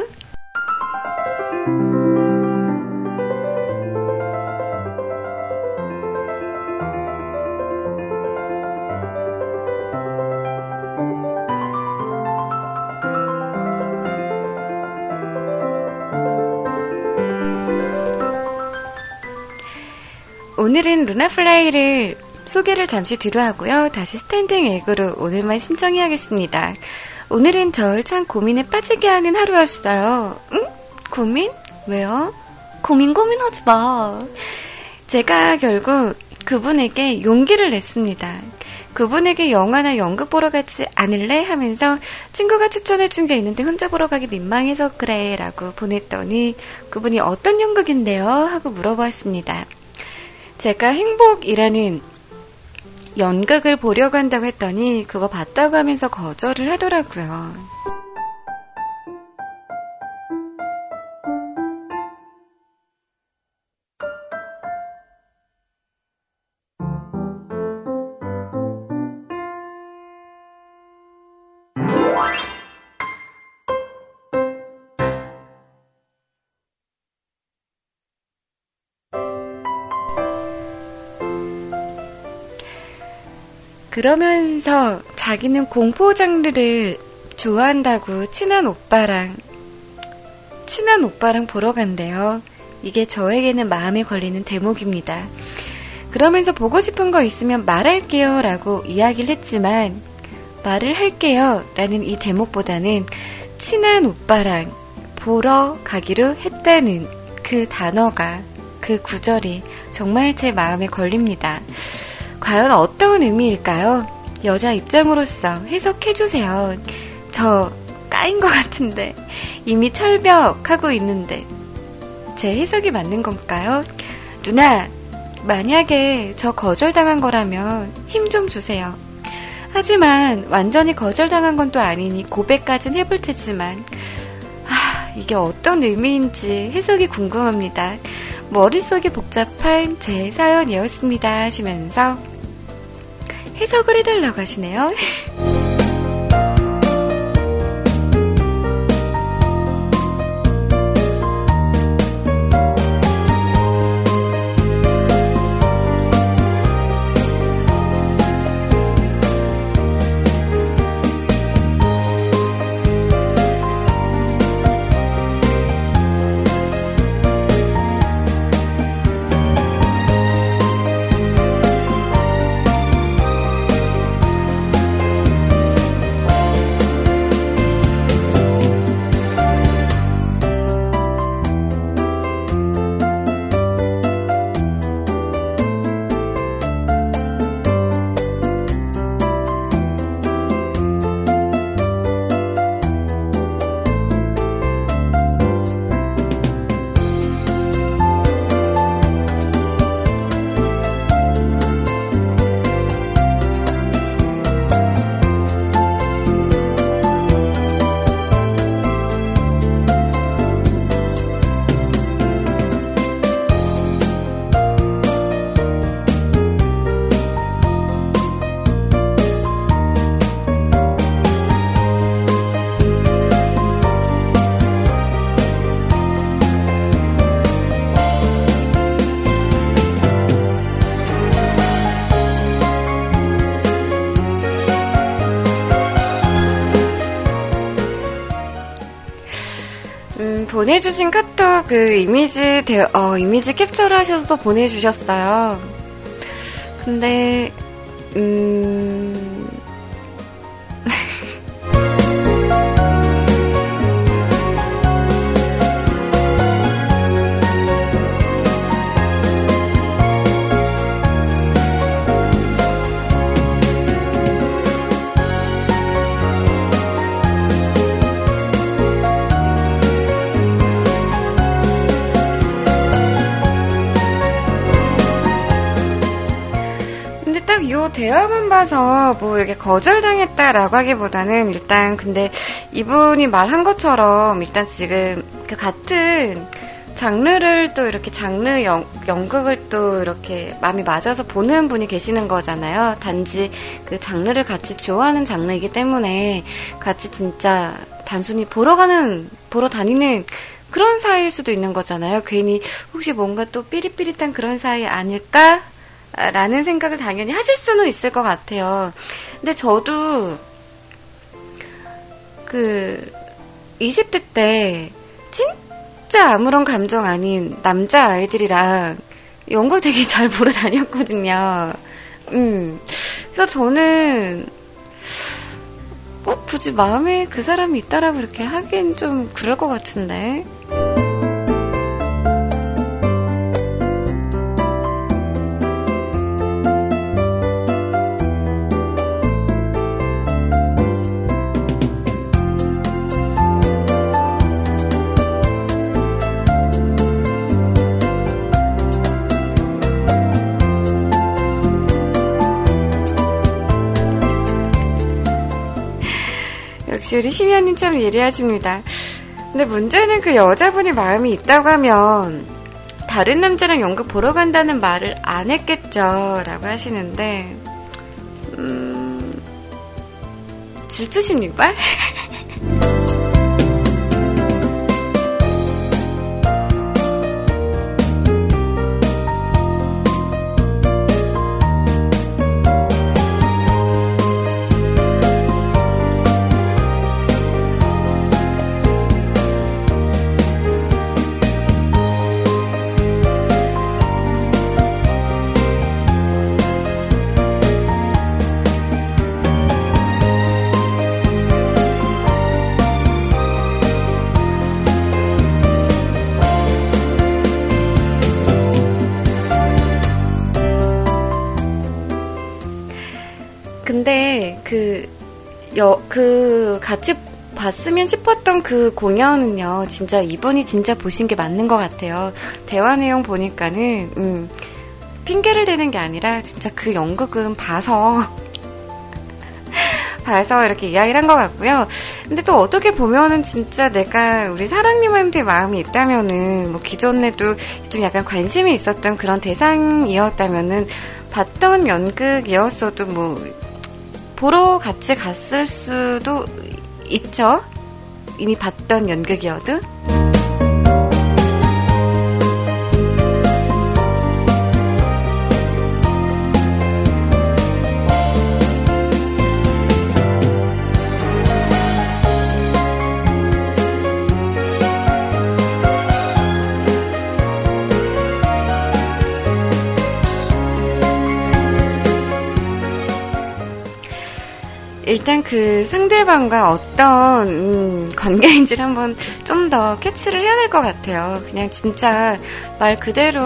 오늘은 루나플라이를 소개를 잠시 뒤로 하고요. 다시 스탠딩 에그로 오늘만 신청해야겠습니다. 오늘은 저를 참 고민에 빠지게 하는 하루였어요. 응? 고민? 왜요? 고민 고민하지 마. 제가 결국 그분에게 용기를 냈습니다. 그분에게 영화나 연극 보러 가지 않을래? 하면서 친구가 추천해준 게 있는데 혼자 보러 가기 민망해서 그래 라고 보냈더니 그분이 어떤 연극인데요? 하고 물어보았습니다. 제가 행복이라는 연극을 보려고 한다고 했더니 그거 봤다고 하면서 거절을 하더라고요. 그러면서 자기는 공포 장르를 좋아한다고 친한 오빠랑 친한 오빠랑 보러 간대요. 이게 저에게는 마음에 걸리는 대목입니다. 그러면서 보고 싶은 거 있으면 말할게요 라고 이야기를 했지만 말을 할게요 라는 이 대목보다는 친한 오빠랑 보러 가기로 했다는 그 단어가 그 구절이 정말 제 마음에 걸립니다. 과연 어떤 의미일까요? 여자 입장으로서 해석해주세요. 저 까인 것 같은데 이미 철벽하고 있는데 제 해석이 맞는 건가요? 누나, 만약에 저 거절당한 거라면 힘 좀 주세요. 하지만 완전히 거절당한 건 또 아니니 고백까진 해볼 테지만 아, 이게 어떤 의미인지 해석이 궁금합니다. 머릿속이 복잡한 제 사연이었습니다 하시면서 해석을 해달라고 하시네요. 보내주신 카톡 그 이미지 대, 어, 이미지 캡처를 하셔서 보내주셨어요. 근데 음. 봐서 뭐 이렇게 거절당했다라고 하기보다는 일단 근데 이분이 말한 것처럼 일단 지금 그 같은 장르를 또 이렇게 장르 연, 연극을 또 이렇게 마음이 맞아서 보는 분이 계시는 거잖아요. 단지 그 장르를 같이 좋아하는 장르이기 때문에 같이 진짜 단순히 보러 가는, 보러 다니는 그런 사이일 수도 있는 거잖아요. 괜히 혹시 뭔가 또 삐릿삐릿한 그런 사이 아닐까? 라는 생각을 당연히 하실 수는 있을 것 같아요. 근데 저도 그 20대 때 진짜 아무런 감정 아닌 남자 아이들이랑 연극 되게 잘 보러 다녔거든요. 음. 그래서 저는 꼭 굳이 마음에 그 사람이 있다라고 이렇게 하긴 좀 그럴 것 같은데. 역시 우리 심연님 참 예리하십니다. 근데 문제는 그 여자분이 마음이 있다고 하면 다른 남자랑 연극 보러 간다는 말을 안 했겠죠. 라고 하시는데, 음, 질투심 유발? 그, 같이 봤으면 싶었던 그 공연은요, 진짜 이번이 진짜 보신 게 맞는 것 같아요. 대화 내용 보니까는, 음, 핑계를 대는 게 아니라 진짜 그 연극은 봐서 봐서 이렇게 이야기를 한 것 같고요. 근데 또 어떻게 보면은 진짜 내가 우리 사랑님한테 마음이 있다면은 뭐 기존에도 좀 약간 관심이 있었던 그런 대상이었다면은 봤던 연극이었어도 뭐 보러 같이 갔을 수도 있죠. 이미 봤던 연극이어도. 일단 그 상대방과 어떤 음, 관계인지를 한번 좀 더 캐치를 해야 될 것 같아요. 그냥 진짜 말 그대로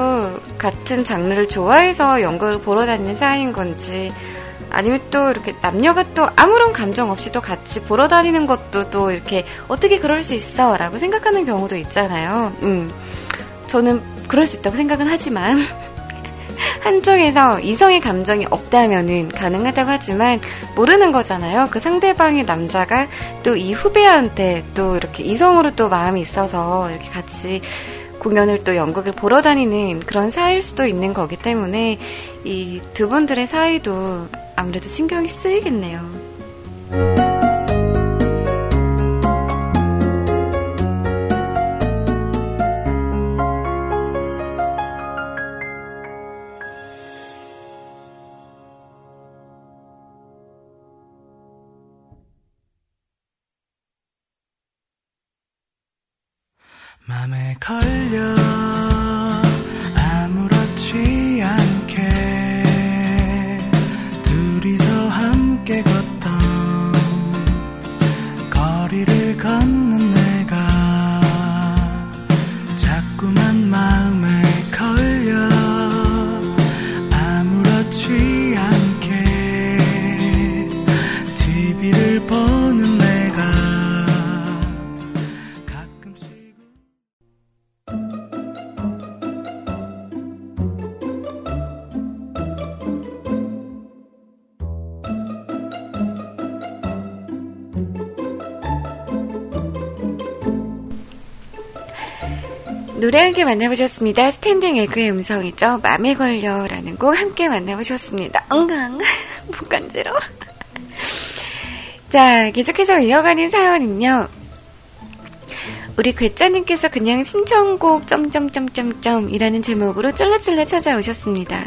같은 장르를 좋아해서 연극을 보러 다니는 사이인 건지 아니면 또 이렇게 남녀가 또 아무런 감정 없이 또 같이 보러 다니는 것도 또 이렇게 어떻게 그럴 수 있어 라고 생각하는 경우도 있잖아요. 음, 저는 그럴 수 있다고 생각은 하지만 한쪽에서 이성의 감정이 없다면은 가능하다고 하지만 모르는 거잖아요. 그 상대방의 남자가 또 이 후배한테 또 이렇게 이성으로 또 마음이 있어서 이렇게 같이 공연을 또 연극을 보러 다니는 그런 사이일 수도 있는 거기 때문에 이 두 분들의 사이도 아무래도 신경이 쓰이겠네요. 맘에 걸려 노래 함께 만나보셨습니다. 스탠딩 에그의 음성이죠. 맘에 걸려라는 곡 함께 만나보셨습니다. 엉강 목 간지러워. 자, 계속해서 이어가는 사연은요. 우리 괴짜님께서 그냥 신청곡 점점점점점이라는 제목으로 쫄래쫄래 찾아오셨습니다.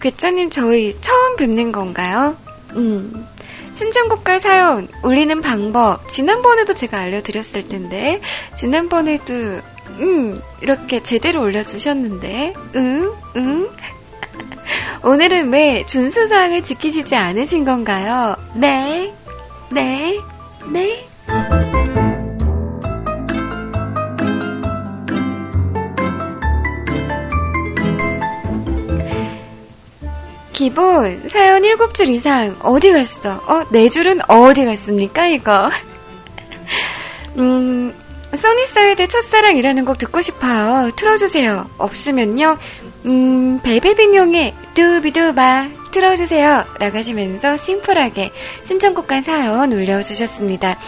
괴짜님 저희 처음 뵙는 건가요? 음. 신청곡과 사연 올리는 방법 지난번에도 제가 알려드렸을 텐데 지난번에도 음 이렇게 제대로 올려주셨는데 응 응. 오늘은 왜 준수사항을 지키시지 않으신 건가요? 네, 네, 네. 기본 사연 7줄 이상 어디 갔어? 어, 4줄은 어디 갔습니까, 이거? 음, 써니사이드 첫사랑이라는 곡 듣고 싶어요. 틀어주세요. 없으면요, 음, 벨베빈용의 두비두바 틀어주세요. 라고 하시면서 심플하게 신청곡과 사연 올려주셨습니다.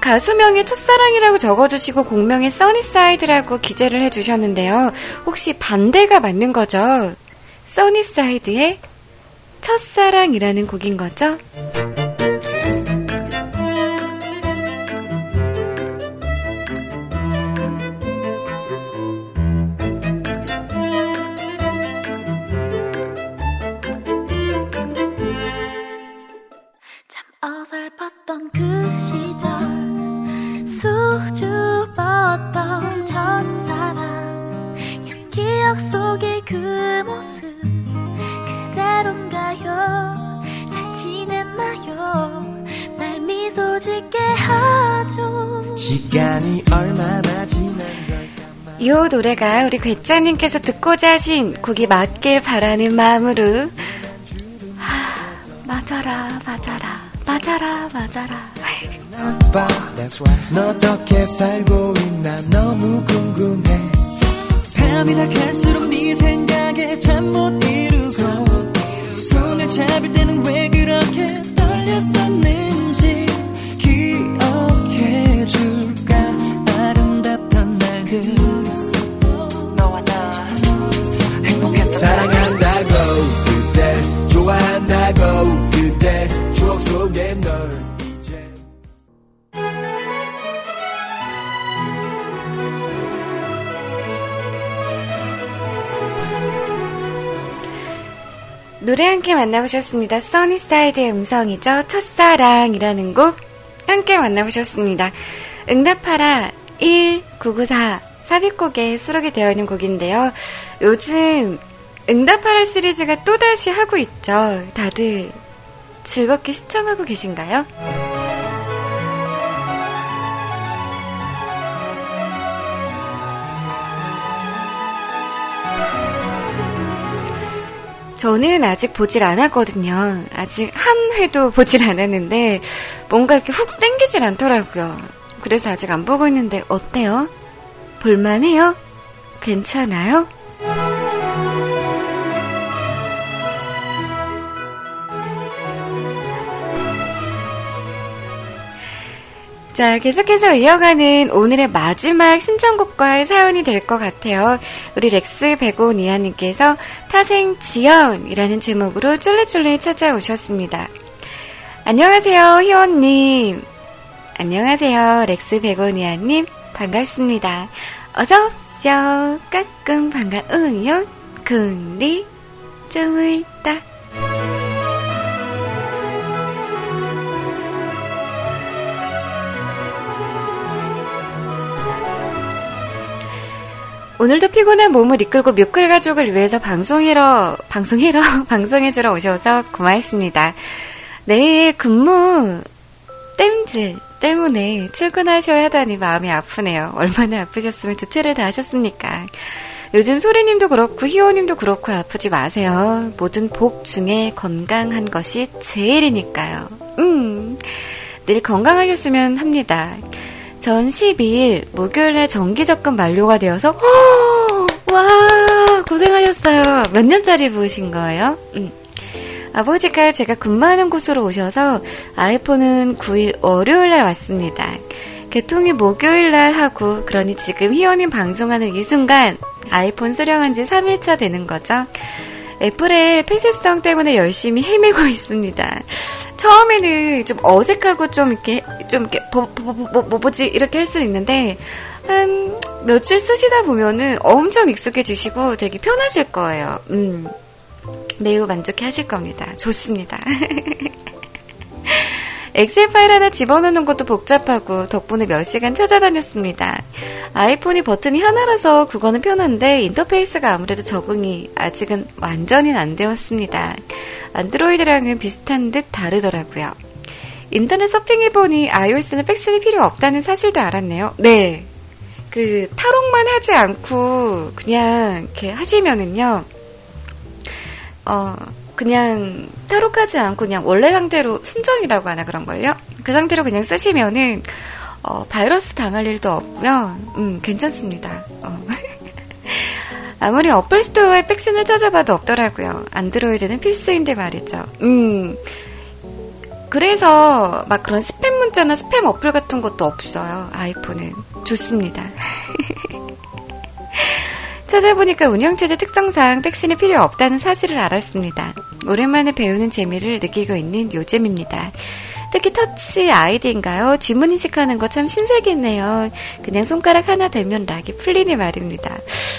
가수명의 첫사랑이라고 적어주시고 곡명의 써니사이드라고 기재를 해주셨는데요. 혹시 반대가 맞는 거죠? 써니사이드의 첫사랑이라는 곡인 거죠? 첫사랑 옛 기억 속의 그 모습 그대로인가요? 잘 지냈나요? 날 미소 짓게 하죠. 시간이 얼마나 지난 걸까 이 노래가 우리 괴짜님께서 듣고자 하신 곡이 맞길 바라는 마음으로. 하, 맞아라 맞아라 맞아라, 맞아라. 나빠 너 어떻게 살고 있나 너무 궁금해. 밤이나 갈수록 네 생각에 잠 못 이루고 손을 잡을 때는 왜 그렇게 떨렸었는지 기억해 줄까? 아름답던 날들 노래 함께 만나보셨습니다. 써니사이드의 음성이죠. 첫사랑이라는 곡 함께 만나보셨습니다. 응답하라 1994 삽입곡에 수록이 되어 있는 곡인데요. 요즘 응답하라 시리즈가 또다시 하고 있죠. 다들 즐겁게 시청하고 계신가요? 저는 아직 보질 않았거든요. 아직 한 회도 보질 않았는데 뭔가 이렇게 훅 땡기질 않더라고요. 그래서 아직 안 보고 있는데 어때요? 볼만해요? 괜찮아요? 자, 계속해서 이어가는 오늘의 마지막 신청곡과의 사연이 될 것 같아요. 우리 렉스 베고니아님께서 타생 지연이라는 제목으로 쫄래쫄래 찾아오셨습니다. 안녕하세요, 희원님. 안녕하세요, 렉스 베고니아님. 반갑습니다. 어서오쇼. 까꿍 반가워요. 근디 쭈물 딱. 오늘도 피곤한 몸을 이끌고 뮤클 가족을 위해서 방송해러, 방송해러, 방송해주러 오셔서 고맙습니다. 내일 근무 땜질 때문에 출근하셔야 하다니 마음이 아프네요. 얼마나 아프셨으면 주체를 다 하셨습니까? 요즘 소리님도 그렇고 희호님도 그렇고 아프지 마세요. 모든 복 중에 건강한 것이 제일이니까요. 음, 늘 건강하셨으면 합니다. 전 12일 목요일에 정기적금 만료가 되어서 허! 와 고생하셨어요. 몇 년짜리 부으신 거예요? 음. 아버지가 제가 근무하는 곳으로 오셔서 아이폰은 9일 월요일날 왔습니다. 개통이 목요일날 하고 그러니 지금 희원님 방송하는 이 순간 아이폰 수령한 지 3일차 되는 거죠. 애플의 폐쇄성 때문에 열심히 헤매고 있습니다. 처음에는 좀 어색하고 좀 이렇게 좀 이렇게 뭐, 뭐, 뭐, 뭐, 뭐지 이렇게 할 수 있는데 한 며칠 쓰시다 보면은 엄청 익숙해지시고 되게 편하실 거예요. 음. 매우 만족해 하실 겁니다. 좋습니다. 엑셀 파일 하나 집어넣는 것도 복잡하고 덕분에 몇 시간 찾아다녔습니다. 아이폰이 버튼이 하나라서 그거는 편한데 인터페이스가 아무래도 적응이 아직은 완전히 안 되었습니다. 안드로이드랑은 비슷한 듯 다르더라고요. 인터넷 서핑해보니 iOS는 백신이 필요 없다는 사실도 알았네요. 네. 그, 탈옥만 하지 않고 그냥 이렇게 하시면은요, 어, 그냥 탈옥하지 않고 그냥 원래 상태로 순정이라고 하나 그런 걸요? 그 상태로 그냥 쓰시면은 어, 바이러스 당할 일도 없고요. 음, 괜찮습니다. 어. 아무리 어플 스토어에 백신을 찾아봐도 없더라고요. 안드로이드는 필수인데 말이죠. 음. 그래서 막 그런 스팸 문자나 스팸 어플 같은 것도 없어요. 아이폰은. 좋습니다. 찾아보니까 운영체제 특성상 백신이 필요 없다는 사실을 알았습니다. 오랜만에 배우는 재미를 느끼고 있는 요즘입니다. 특히 터치 아이디인가요? 지문 인식하는 거 참 신세계네요. 그냥 손가락 하나 대면 락이 풀리니 말입니다.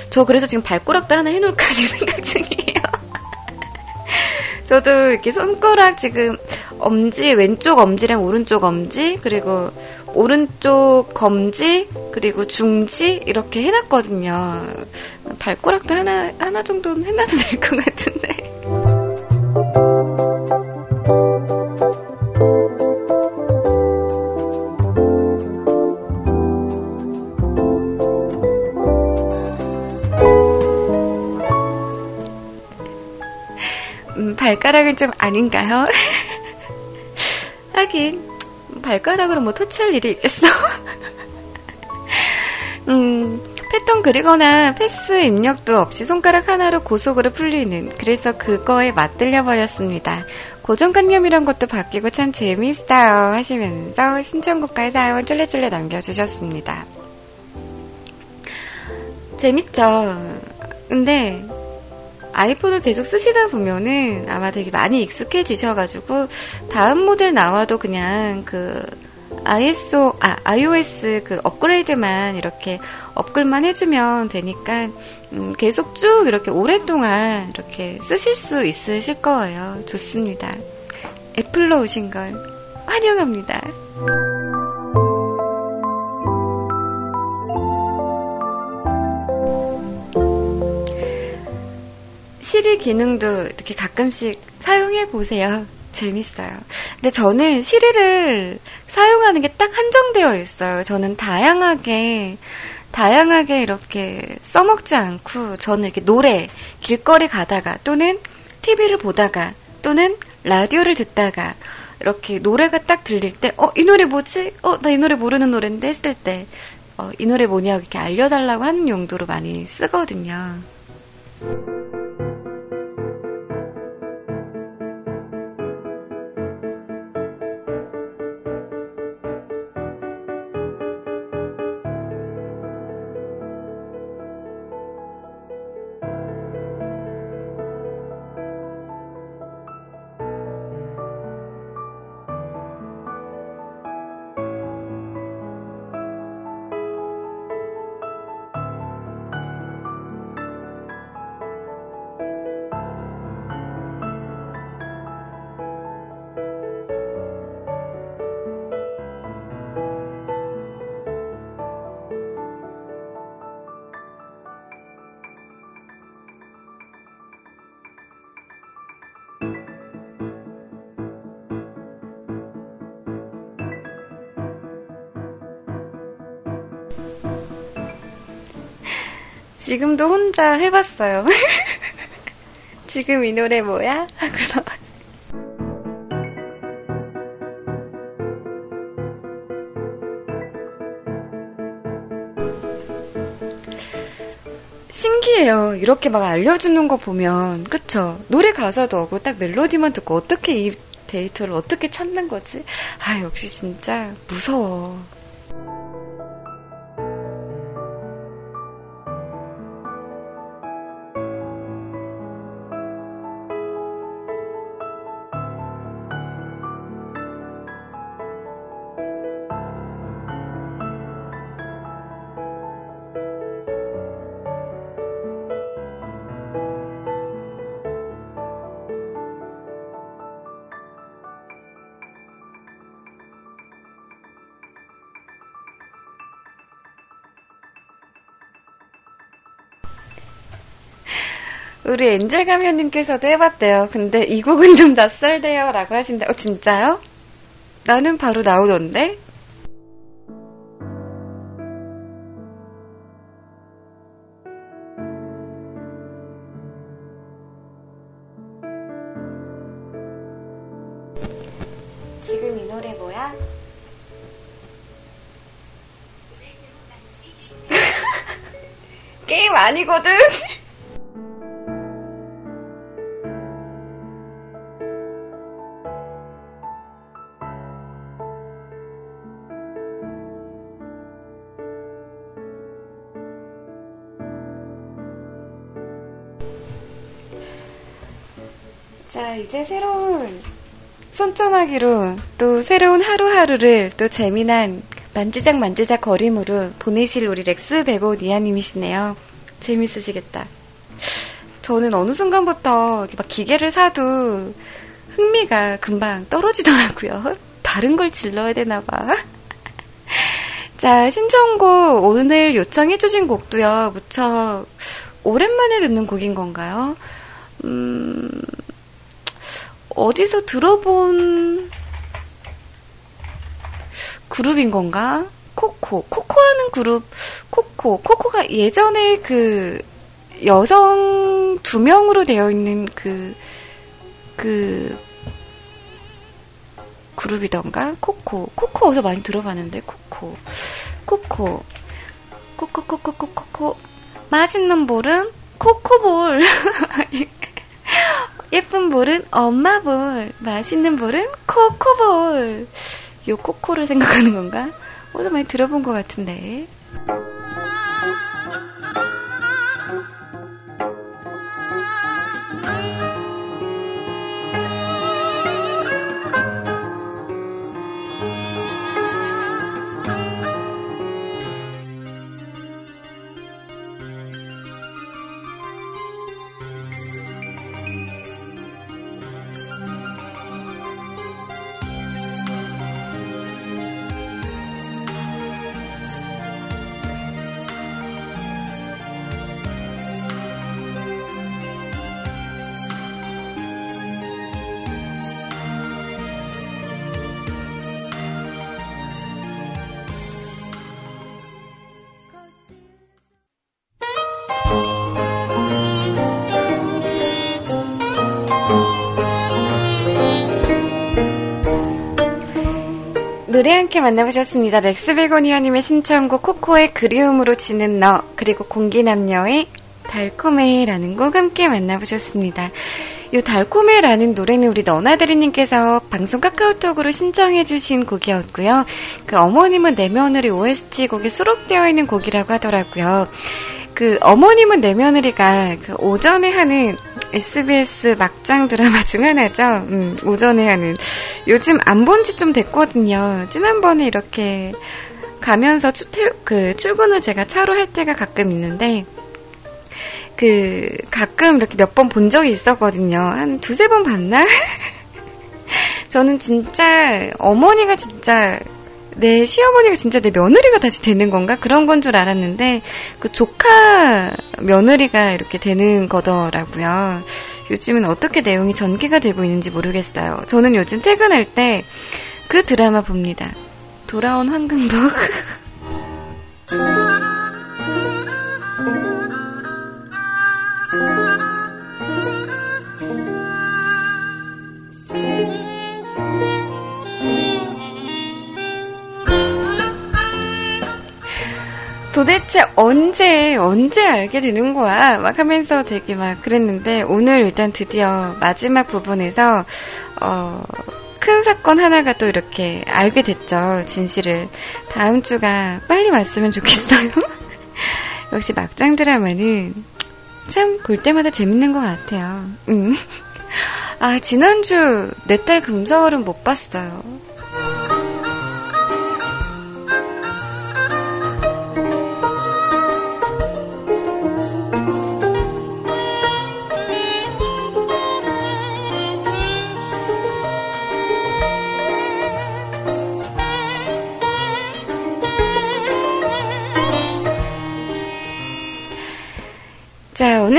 저 그래서 지금 발가락도 하나 해놓을까 지금 생각 중이에요. 저도 이렇게 손가락 지금 엄지, 왼쪽 엄지랑 오른쪽 엄지, 그리고 오른쪽 검지, 그리고 중지, 이렇게 해놨거든요. 발가락도 하나, 하나 정도는 해놔도 될 것 같은데. 음, 발가락은 좀 아닌가요? 하긴, 발가락으로 뭐 터치할 일이 있겠어? 음, 패턴 그리거나 패스 입력도 없이 손가락 하나로 고속으로 풀리는, 그래서 그거에 맞들려 버렸습니다. 고정관념이란 것도 바뀌고 참 재미있어요. 하시면서 신청곡과 사연 쫄래쫄래 남겨주셨습니다. 재밌죠? 근데, 아이폰을 계속 쓰시다 보면은 아마 되게 많이 익숙해지셔가지고 다음 모델 나와도 그냥 그 ISO, 아, iOS 그 업그레이드만 이렇게 업글만 해주면 되니까 음, 계속 쭉 이렇게 오랫동안 이렇게 쓰실 수 있으실 거예요. 좋습니다. 애플로 오신 걸 환영합니다. 시리 기능도 이렇게 가끔씩 사용해 보세요. 재밌어요. 근데 저는 시리를 사용하는 게 딱 한정되어 있어요. 저는 다양하게, 다양하게 이렇게 써먹지 않고, 저는 이렇게 노래, 길거리 가다가, 또는 TV를 보다가, 또는 라디오를 듣다가, 이렇게 노래가 딱 들릴 때, 어, 이 노래 뭐지? 어, 나 이 노래 모르는 노래인데 했을 때, 어, 이 노래 뭐냐고 이렇게 알려달라고 하는 용도로 많이 쓰거든요. 지금도 혼자 해봤어요. 지금 이 노래 뭐야? 하고서. 신기해요. 이렇게 막 알려주는 거 보면, 그쵸? 노래 가사도 없고 딱 멜로디만 듣고 어떻게 이 데이터를 어떻게 찾는 거지? 아, 역시 진짜 무서워. 우리 엔젤 가면님께서도 해봤대요. 근데 이 곡은 좀 낯설대요. 라고 하신데, 어, 진짜요? 나는 바로 나오던데? 이제 새로운 손전화기로 또 새로운 하루하루를 또 재미난 만지작 만지작 거림으로 보내실 우리 렉스 베고 니아님이시네요. 재밌으시겠다. 저는 어느 순간부터 막 기계를 사도 흥미가 금방 떨어지더라고요. 다른 걸 질러야 되나 봐. 자, 신청곡 오늘 요청해주신 곡도요, 무척 오랜만에 듣는 곡인 건가요? 음, 어디서 들어본 그룹인 건가? 코코. 코코라는 그룹, 코코. 코코가 예전에 그 여성 두 명으로 되어 있는 그, 그, 그룹이던가 코코 코코 어디서 많이 들어봤는데 코코 코코 코코 코코 코코코 맛있는 볼은 코코볼 예쁜 볼은 엄마 볼 맛있는 볼은 코코 볼 요 코코를 생각하는 건가? 어디서 많이 들어본 것 같은데 함께 만나보셨습니다. 렉스베고니아님의 신청곡 코코의 그리움으로 지는 너 그리고 공기남녀의 달콤해라는 곡 함께 만나보셨습니다. 이 달콤해라는 노래는 우리 너나드리님께서 방송 카카오톡으로 신청해주신 곡이었고요. 그 어머님은 내 며느리 OST 곡에 수록되어 있는 곡이라고 하더라고요. 그 어머님은 내 며느리가 그 오전에 하는 SBS 막장 드라마 중 하나죠. 음, 오전에 하는. 요즘 안 본 지 좀 됐거든요. 지난번에 이렇게 가면서 출퇴, 그 출근을 제가 차로 할 때가 가끔 있는데, 그, 가끔 이렇게 몇 번 본 적이 있었거든요. 한 두세 번 봤나? 저는 진짜, 어머니가 진짜, 내 시어머니가 진짜 내 며느리가 다시 되는 건가? 그런 건 줄 알았는데, 그 조카 며느리가 이렇게 되는 거더라고요. 요즘은 어떻게 내용이 전개가 되고 있는지 모르겠어요. 저는 요즘 퇴근할 때 그 드라마 봅니다. 돌아온 황금복. 도대체 언제, 언제 알게 되는 거야? 막 하면서 되게 막 그랬는데, 오늘 일단 드디어 마지막 부분에서, 어, 큰 사건 하나가 또 이렇게 알게 됐죠. 진실을. 다음 주가 빨리 왔으면 좋겠어요. 역시 막장 드라마는 참 볼 때마다 재밌는 것 같아요. 음. 아, 지난주 내 딸 금서월은 못 봤어요.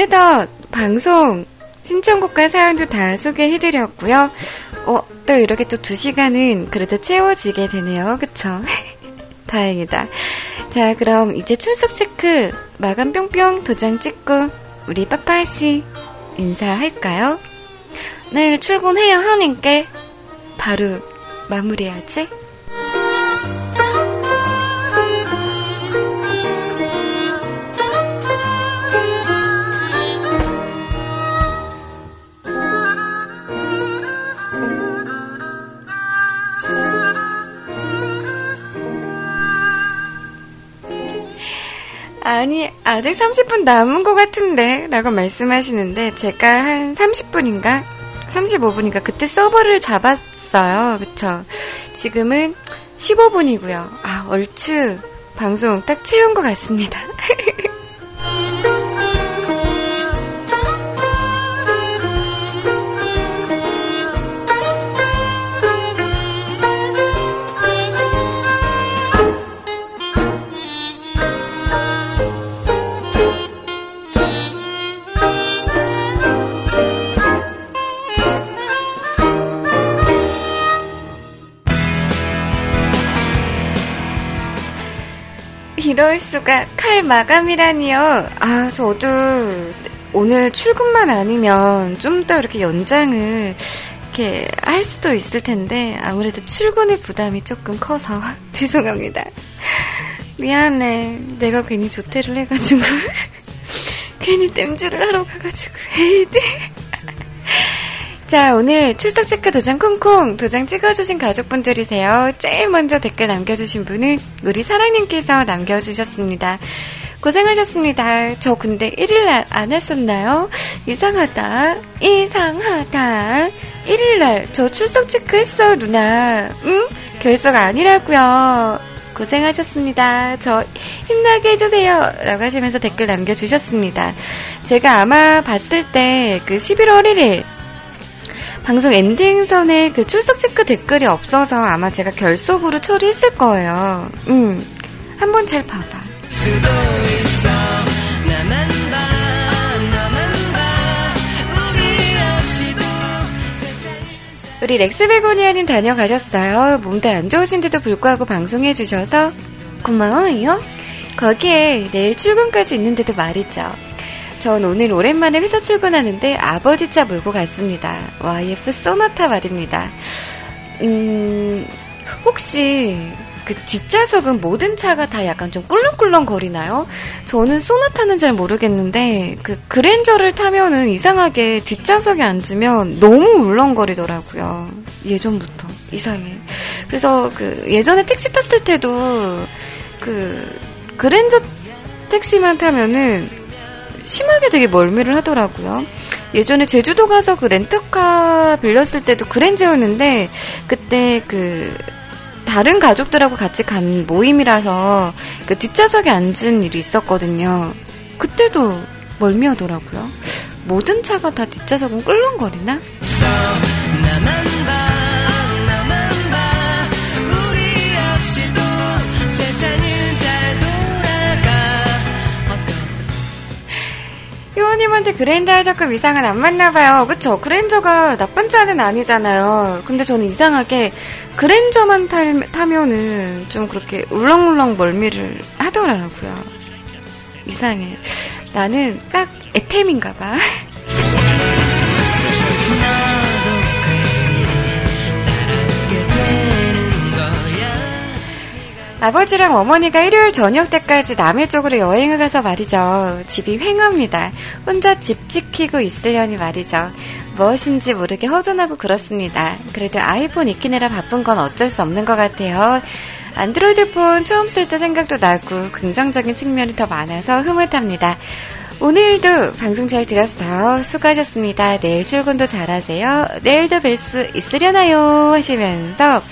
자, 오늘도 방송 신청곡과 사연도 다 소개해드렸고요. 어, 또 이렇게 또 두 시간은 그래도 채워지게 되네요. 그쵸? 다행이다. 자, 그럼 이제 출석 체크 마감 뿅뿅 도장 찍고 우리 빠빠씨 인사할까요? 내일 출근해야 하니까 바로 마무리하지? 아니, 아직 30분 남은 것 같은데, 라고 말씀하시는데, 제가 한 30분인가? 35분인가? 그때 서버를 잡았어요. 그쵸? 지금은 15분이고요. 아, 얼추 방송 딱 채운 것 같습니다. 이럴 수가 칼 마감이라니요. 아, 저도 오늘 출근만 아니면 좀 더 이렇게 연장을 이렇게 할 수도 있을 텐데 아무래도 출근의 부담이 조금 커서 죄송합니다. 미안해. 내가 괜히 조퇴를 해가지고 괜히 땜질을 하러 가가지고 헤이드. 자, 오늘 출석 체크 도장 콩콩 도장 찍어주신 가족분들이세요. 제일 먼저 댓글 남겨주신 분은 우리 사랑님께서 남겨주셨습니다. 고생하셨습니다. 저 근데 1일날 안 했었나요? 이상하다. 이상하다. 1일날 저 출석 체크했어, 누나. 응? 결석 아니라고요. 고생하셨습니다. 저 힘나게 해주세요. 라고 하시면서 댓글 남겨주셨습니다. 제가 아마 봤을 때 그 11월 1일 방송 엔딩선에 그 출석 체크 댓글이 없어서 아마 제가 결속으로 처리했을 거예요. 음, 한번 잘 봐봐. 우리 렉스베고니아님 다녀가셨어요. 몸도 안 좋으신데도 불구하고 방송해주셔서 고마워요. 거기에 내일 출근까지 있는데도 말이죠. 전 오늘 오랜만에 회사 출근하는데 아버지 차 몰고 갔습니다. YF 소나타 말입니다. 음, 혹시 그 뒷좌석은 모든 차가 다 약간 좀 꿀렁꿀렁 거리나요? 저는 소나타는 잘 모르겠는데 그 그랜저를 타면은 이상하게 뒷좌석에 앉으면 너무 울렁거리더라고요. 예전부터 이상해. 그래서 그 예전에 택시 탔을 때도 그 그랜저 택시만 타면은 심하게 되게 멀미를 하더라고요. 예전에 제주도 가서 그 렌트카 빌렸을 때도 그랜저였는데 그때 그 다른 가족들하고 같이 간 모임이라서 그 뒷좌석에 앉은 일이 있었거든요. 그때도 멀미하더라고요. 모든 차가 다 뒷좌석은 꿀렁거리나? 효원님한테 그랜저와 조금 이상은 안 맞나봐요. 그쵸? 그랜저가 나쁜 차는 아니잖아요. 근데 저는 이상하게 그랜저만 탈, 타면은 좀 그렇게 울렁울렁 멀미를 하더라고요. 이상해. 나는 딱 에템인가봐. 아버지랑 어머니가 일요일 저녁 때까지 남해 쪽으로 여행을 가서 말이죠. 집이 횡합니다. 혼자 집 지키고 있으려니 말이죠. 무엇인지 모르게 허전하고 그렇습니다. 그래도 아이폰 익히느라 바쁜 건 어쩔 수 없는 것 같아요. 안드로이드 폰 처음 쓸 때 생각도 나고 긍정적인 측면이 더 많아서 흐뭇합니다. 오늘도 방송 잘 들었어요. 수고하셨습니다. 내일 출근도 잘하세요. 내일도 뵐 수 있으려나요? 하시면서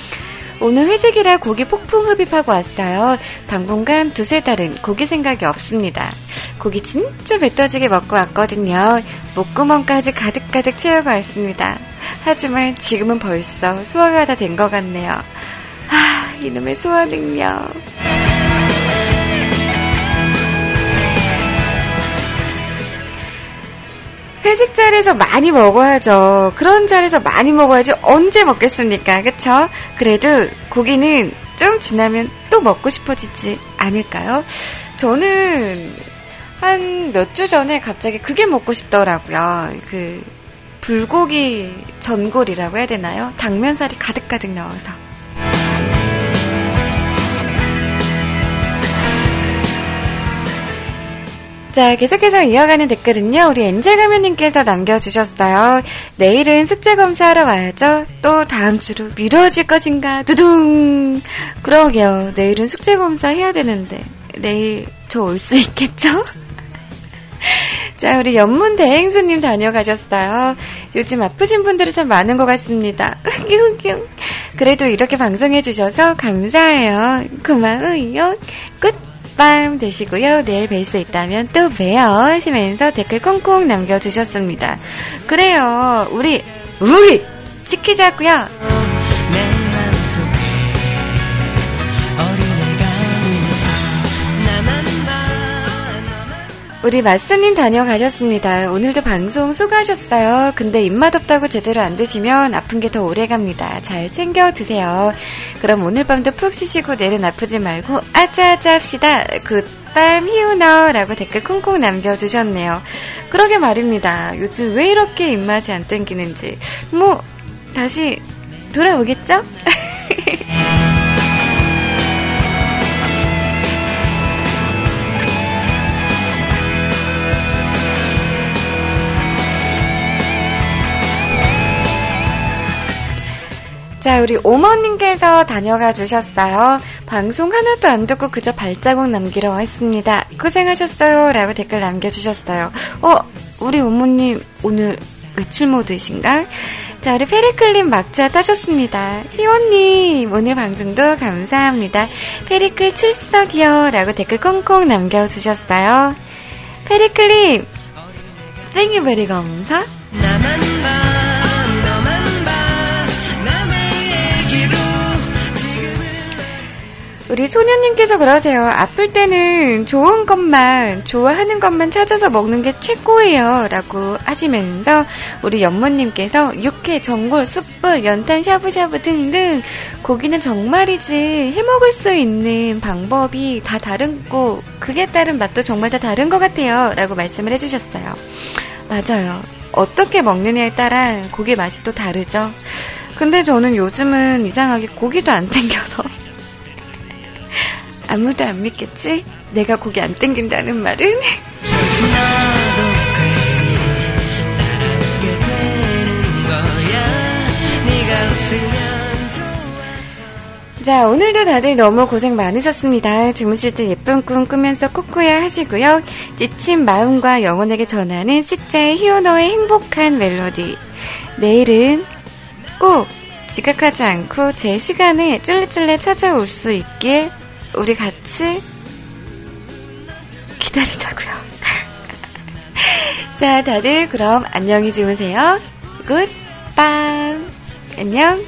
오늘 회직이라 고기 폭풍 흡입하고 왔어요. 당분간 두세 달은 고기 생각이 없습니다. 고기 진짜 배 터지게 먹고 왔거든요. 목구멍까지 가득가득 채우고 왔습니다. 하지만 지금은 벌써 소화가 다 된 것 같네요. 아, 이놈의 소화 능력. 회식 자리에서 많이 먹어야죠. 그런 자리에서 많이 먹어야지 언제 먹겠습니까? 그쵸? 그래도 고기는 좀 지나면 또 먹고 싶어지지 않을까요? 저는 한 몇 주 전에 갑자기 그게 먹고 싶더라고요. 그 불고기 전골이라고 해야 되나요? 당면살이 가득가득 넣어서. 자, 계속해서 이어가는 댓글은요, 우리 엔젤 가면님께서 남겨주셨어요. 내일은 숙제 검사하러 와야죠. 또 다음 주로 미뤄질 것인가, 두둥! 그러게요. 내일은 숙제 검사 해야 되는데, 내일 저 올 수 있겠죠? 자, 우리 연문 대행수님 다녀가셨어요. 요즘 아프신 분들이 참 많은 것 같습니다. 그래도 이렇게 방송해주셔서 감사해요. 고마워요. 끝! 밤 되시고요. 내일 뵐 수 있다면 또 봬요 하시면서 댓글 콩콩 남겨주셨습니다. 그래요. 우리 우리 지키자고요. 우리 마스님 다녀가셨습니다. 오늘도 방송 수고하셨어요. 근데 입맛 없다고 제대로 안 드시면 아픈 게 더 오래 갑니다. 잘 챙겨 드세요. 그럼 오늘 밤도 푹 쉬시고 내일은 아프지 말고 아짜아짜 합시다. 굿밤 히우너라고 댓글 콩콩 남겨주셨네요. 그러게 말입니다. 요즘 왜 이렇게 입맛이 안 땡기는지. 뭐 다시 돌아오겠죠? 자, 우리 오머님께서 다녀가 주셨어요. 방송 하나도 안 듣고 그저 발자국 남기러 왔습니다. 고생하셨어요. 라고 댓글 남겨주셨어요. 어, 우리 오모님 오늘 외출 모드이신가? 자, 우리 페리클님 막차 따셨습니다. 희원님, 오늘 방송도 감사합니다. 페리클 출석이요. 라고 댓글 콩콩 남겨주셨어요. 페리클님, 땡유베리 감사? 우리 소녀님께서 그러세요. 아플 때는 좋은 것만, 좋아하는 것만 찾아서 먹는 게 최고예요. 라고 하시면서 우리 연모님께서 육회, 전골, 숯불, 연탄, 샤브샤브 등등 고기는 정말이지 해먹을 수 있는 방법이 다 다른 고 그에 따른 맛도 정말 다 다른 것 같아요. 라고 말씀을 해주셨어요. 맞아요. 어떻게 먹느냐에 따라 고기 맛이 또 다르죠. 근데 저는 요즘은 이상하게 고기도 안 땡겨서 아무도 안 믿겠지? 내가 고기 안 땡긴다는 말은? 자, 오늘도 다들 너무 고생 많으셨습니다. 주무실 때 예쁜 꿈 꾸면서 코코야 하시고요. 지친 마음과 영혼에게 전하는 스자의 히어노의 행복한 멜로디. 내일은 꼭 지각하지 않고 제 시간에 쫄래쫄래 찾아올 수 있길 우리 같이 기다리자고요. 자, 다들 그럼 안녕히 주무세요. 굿밤. 안녕.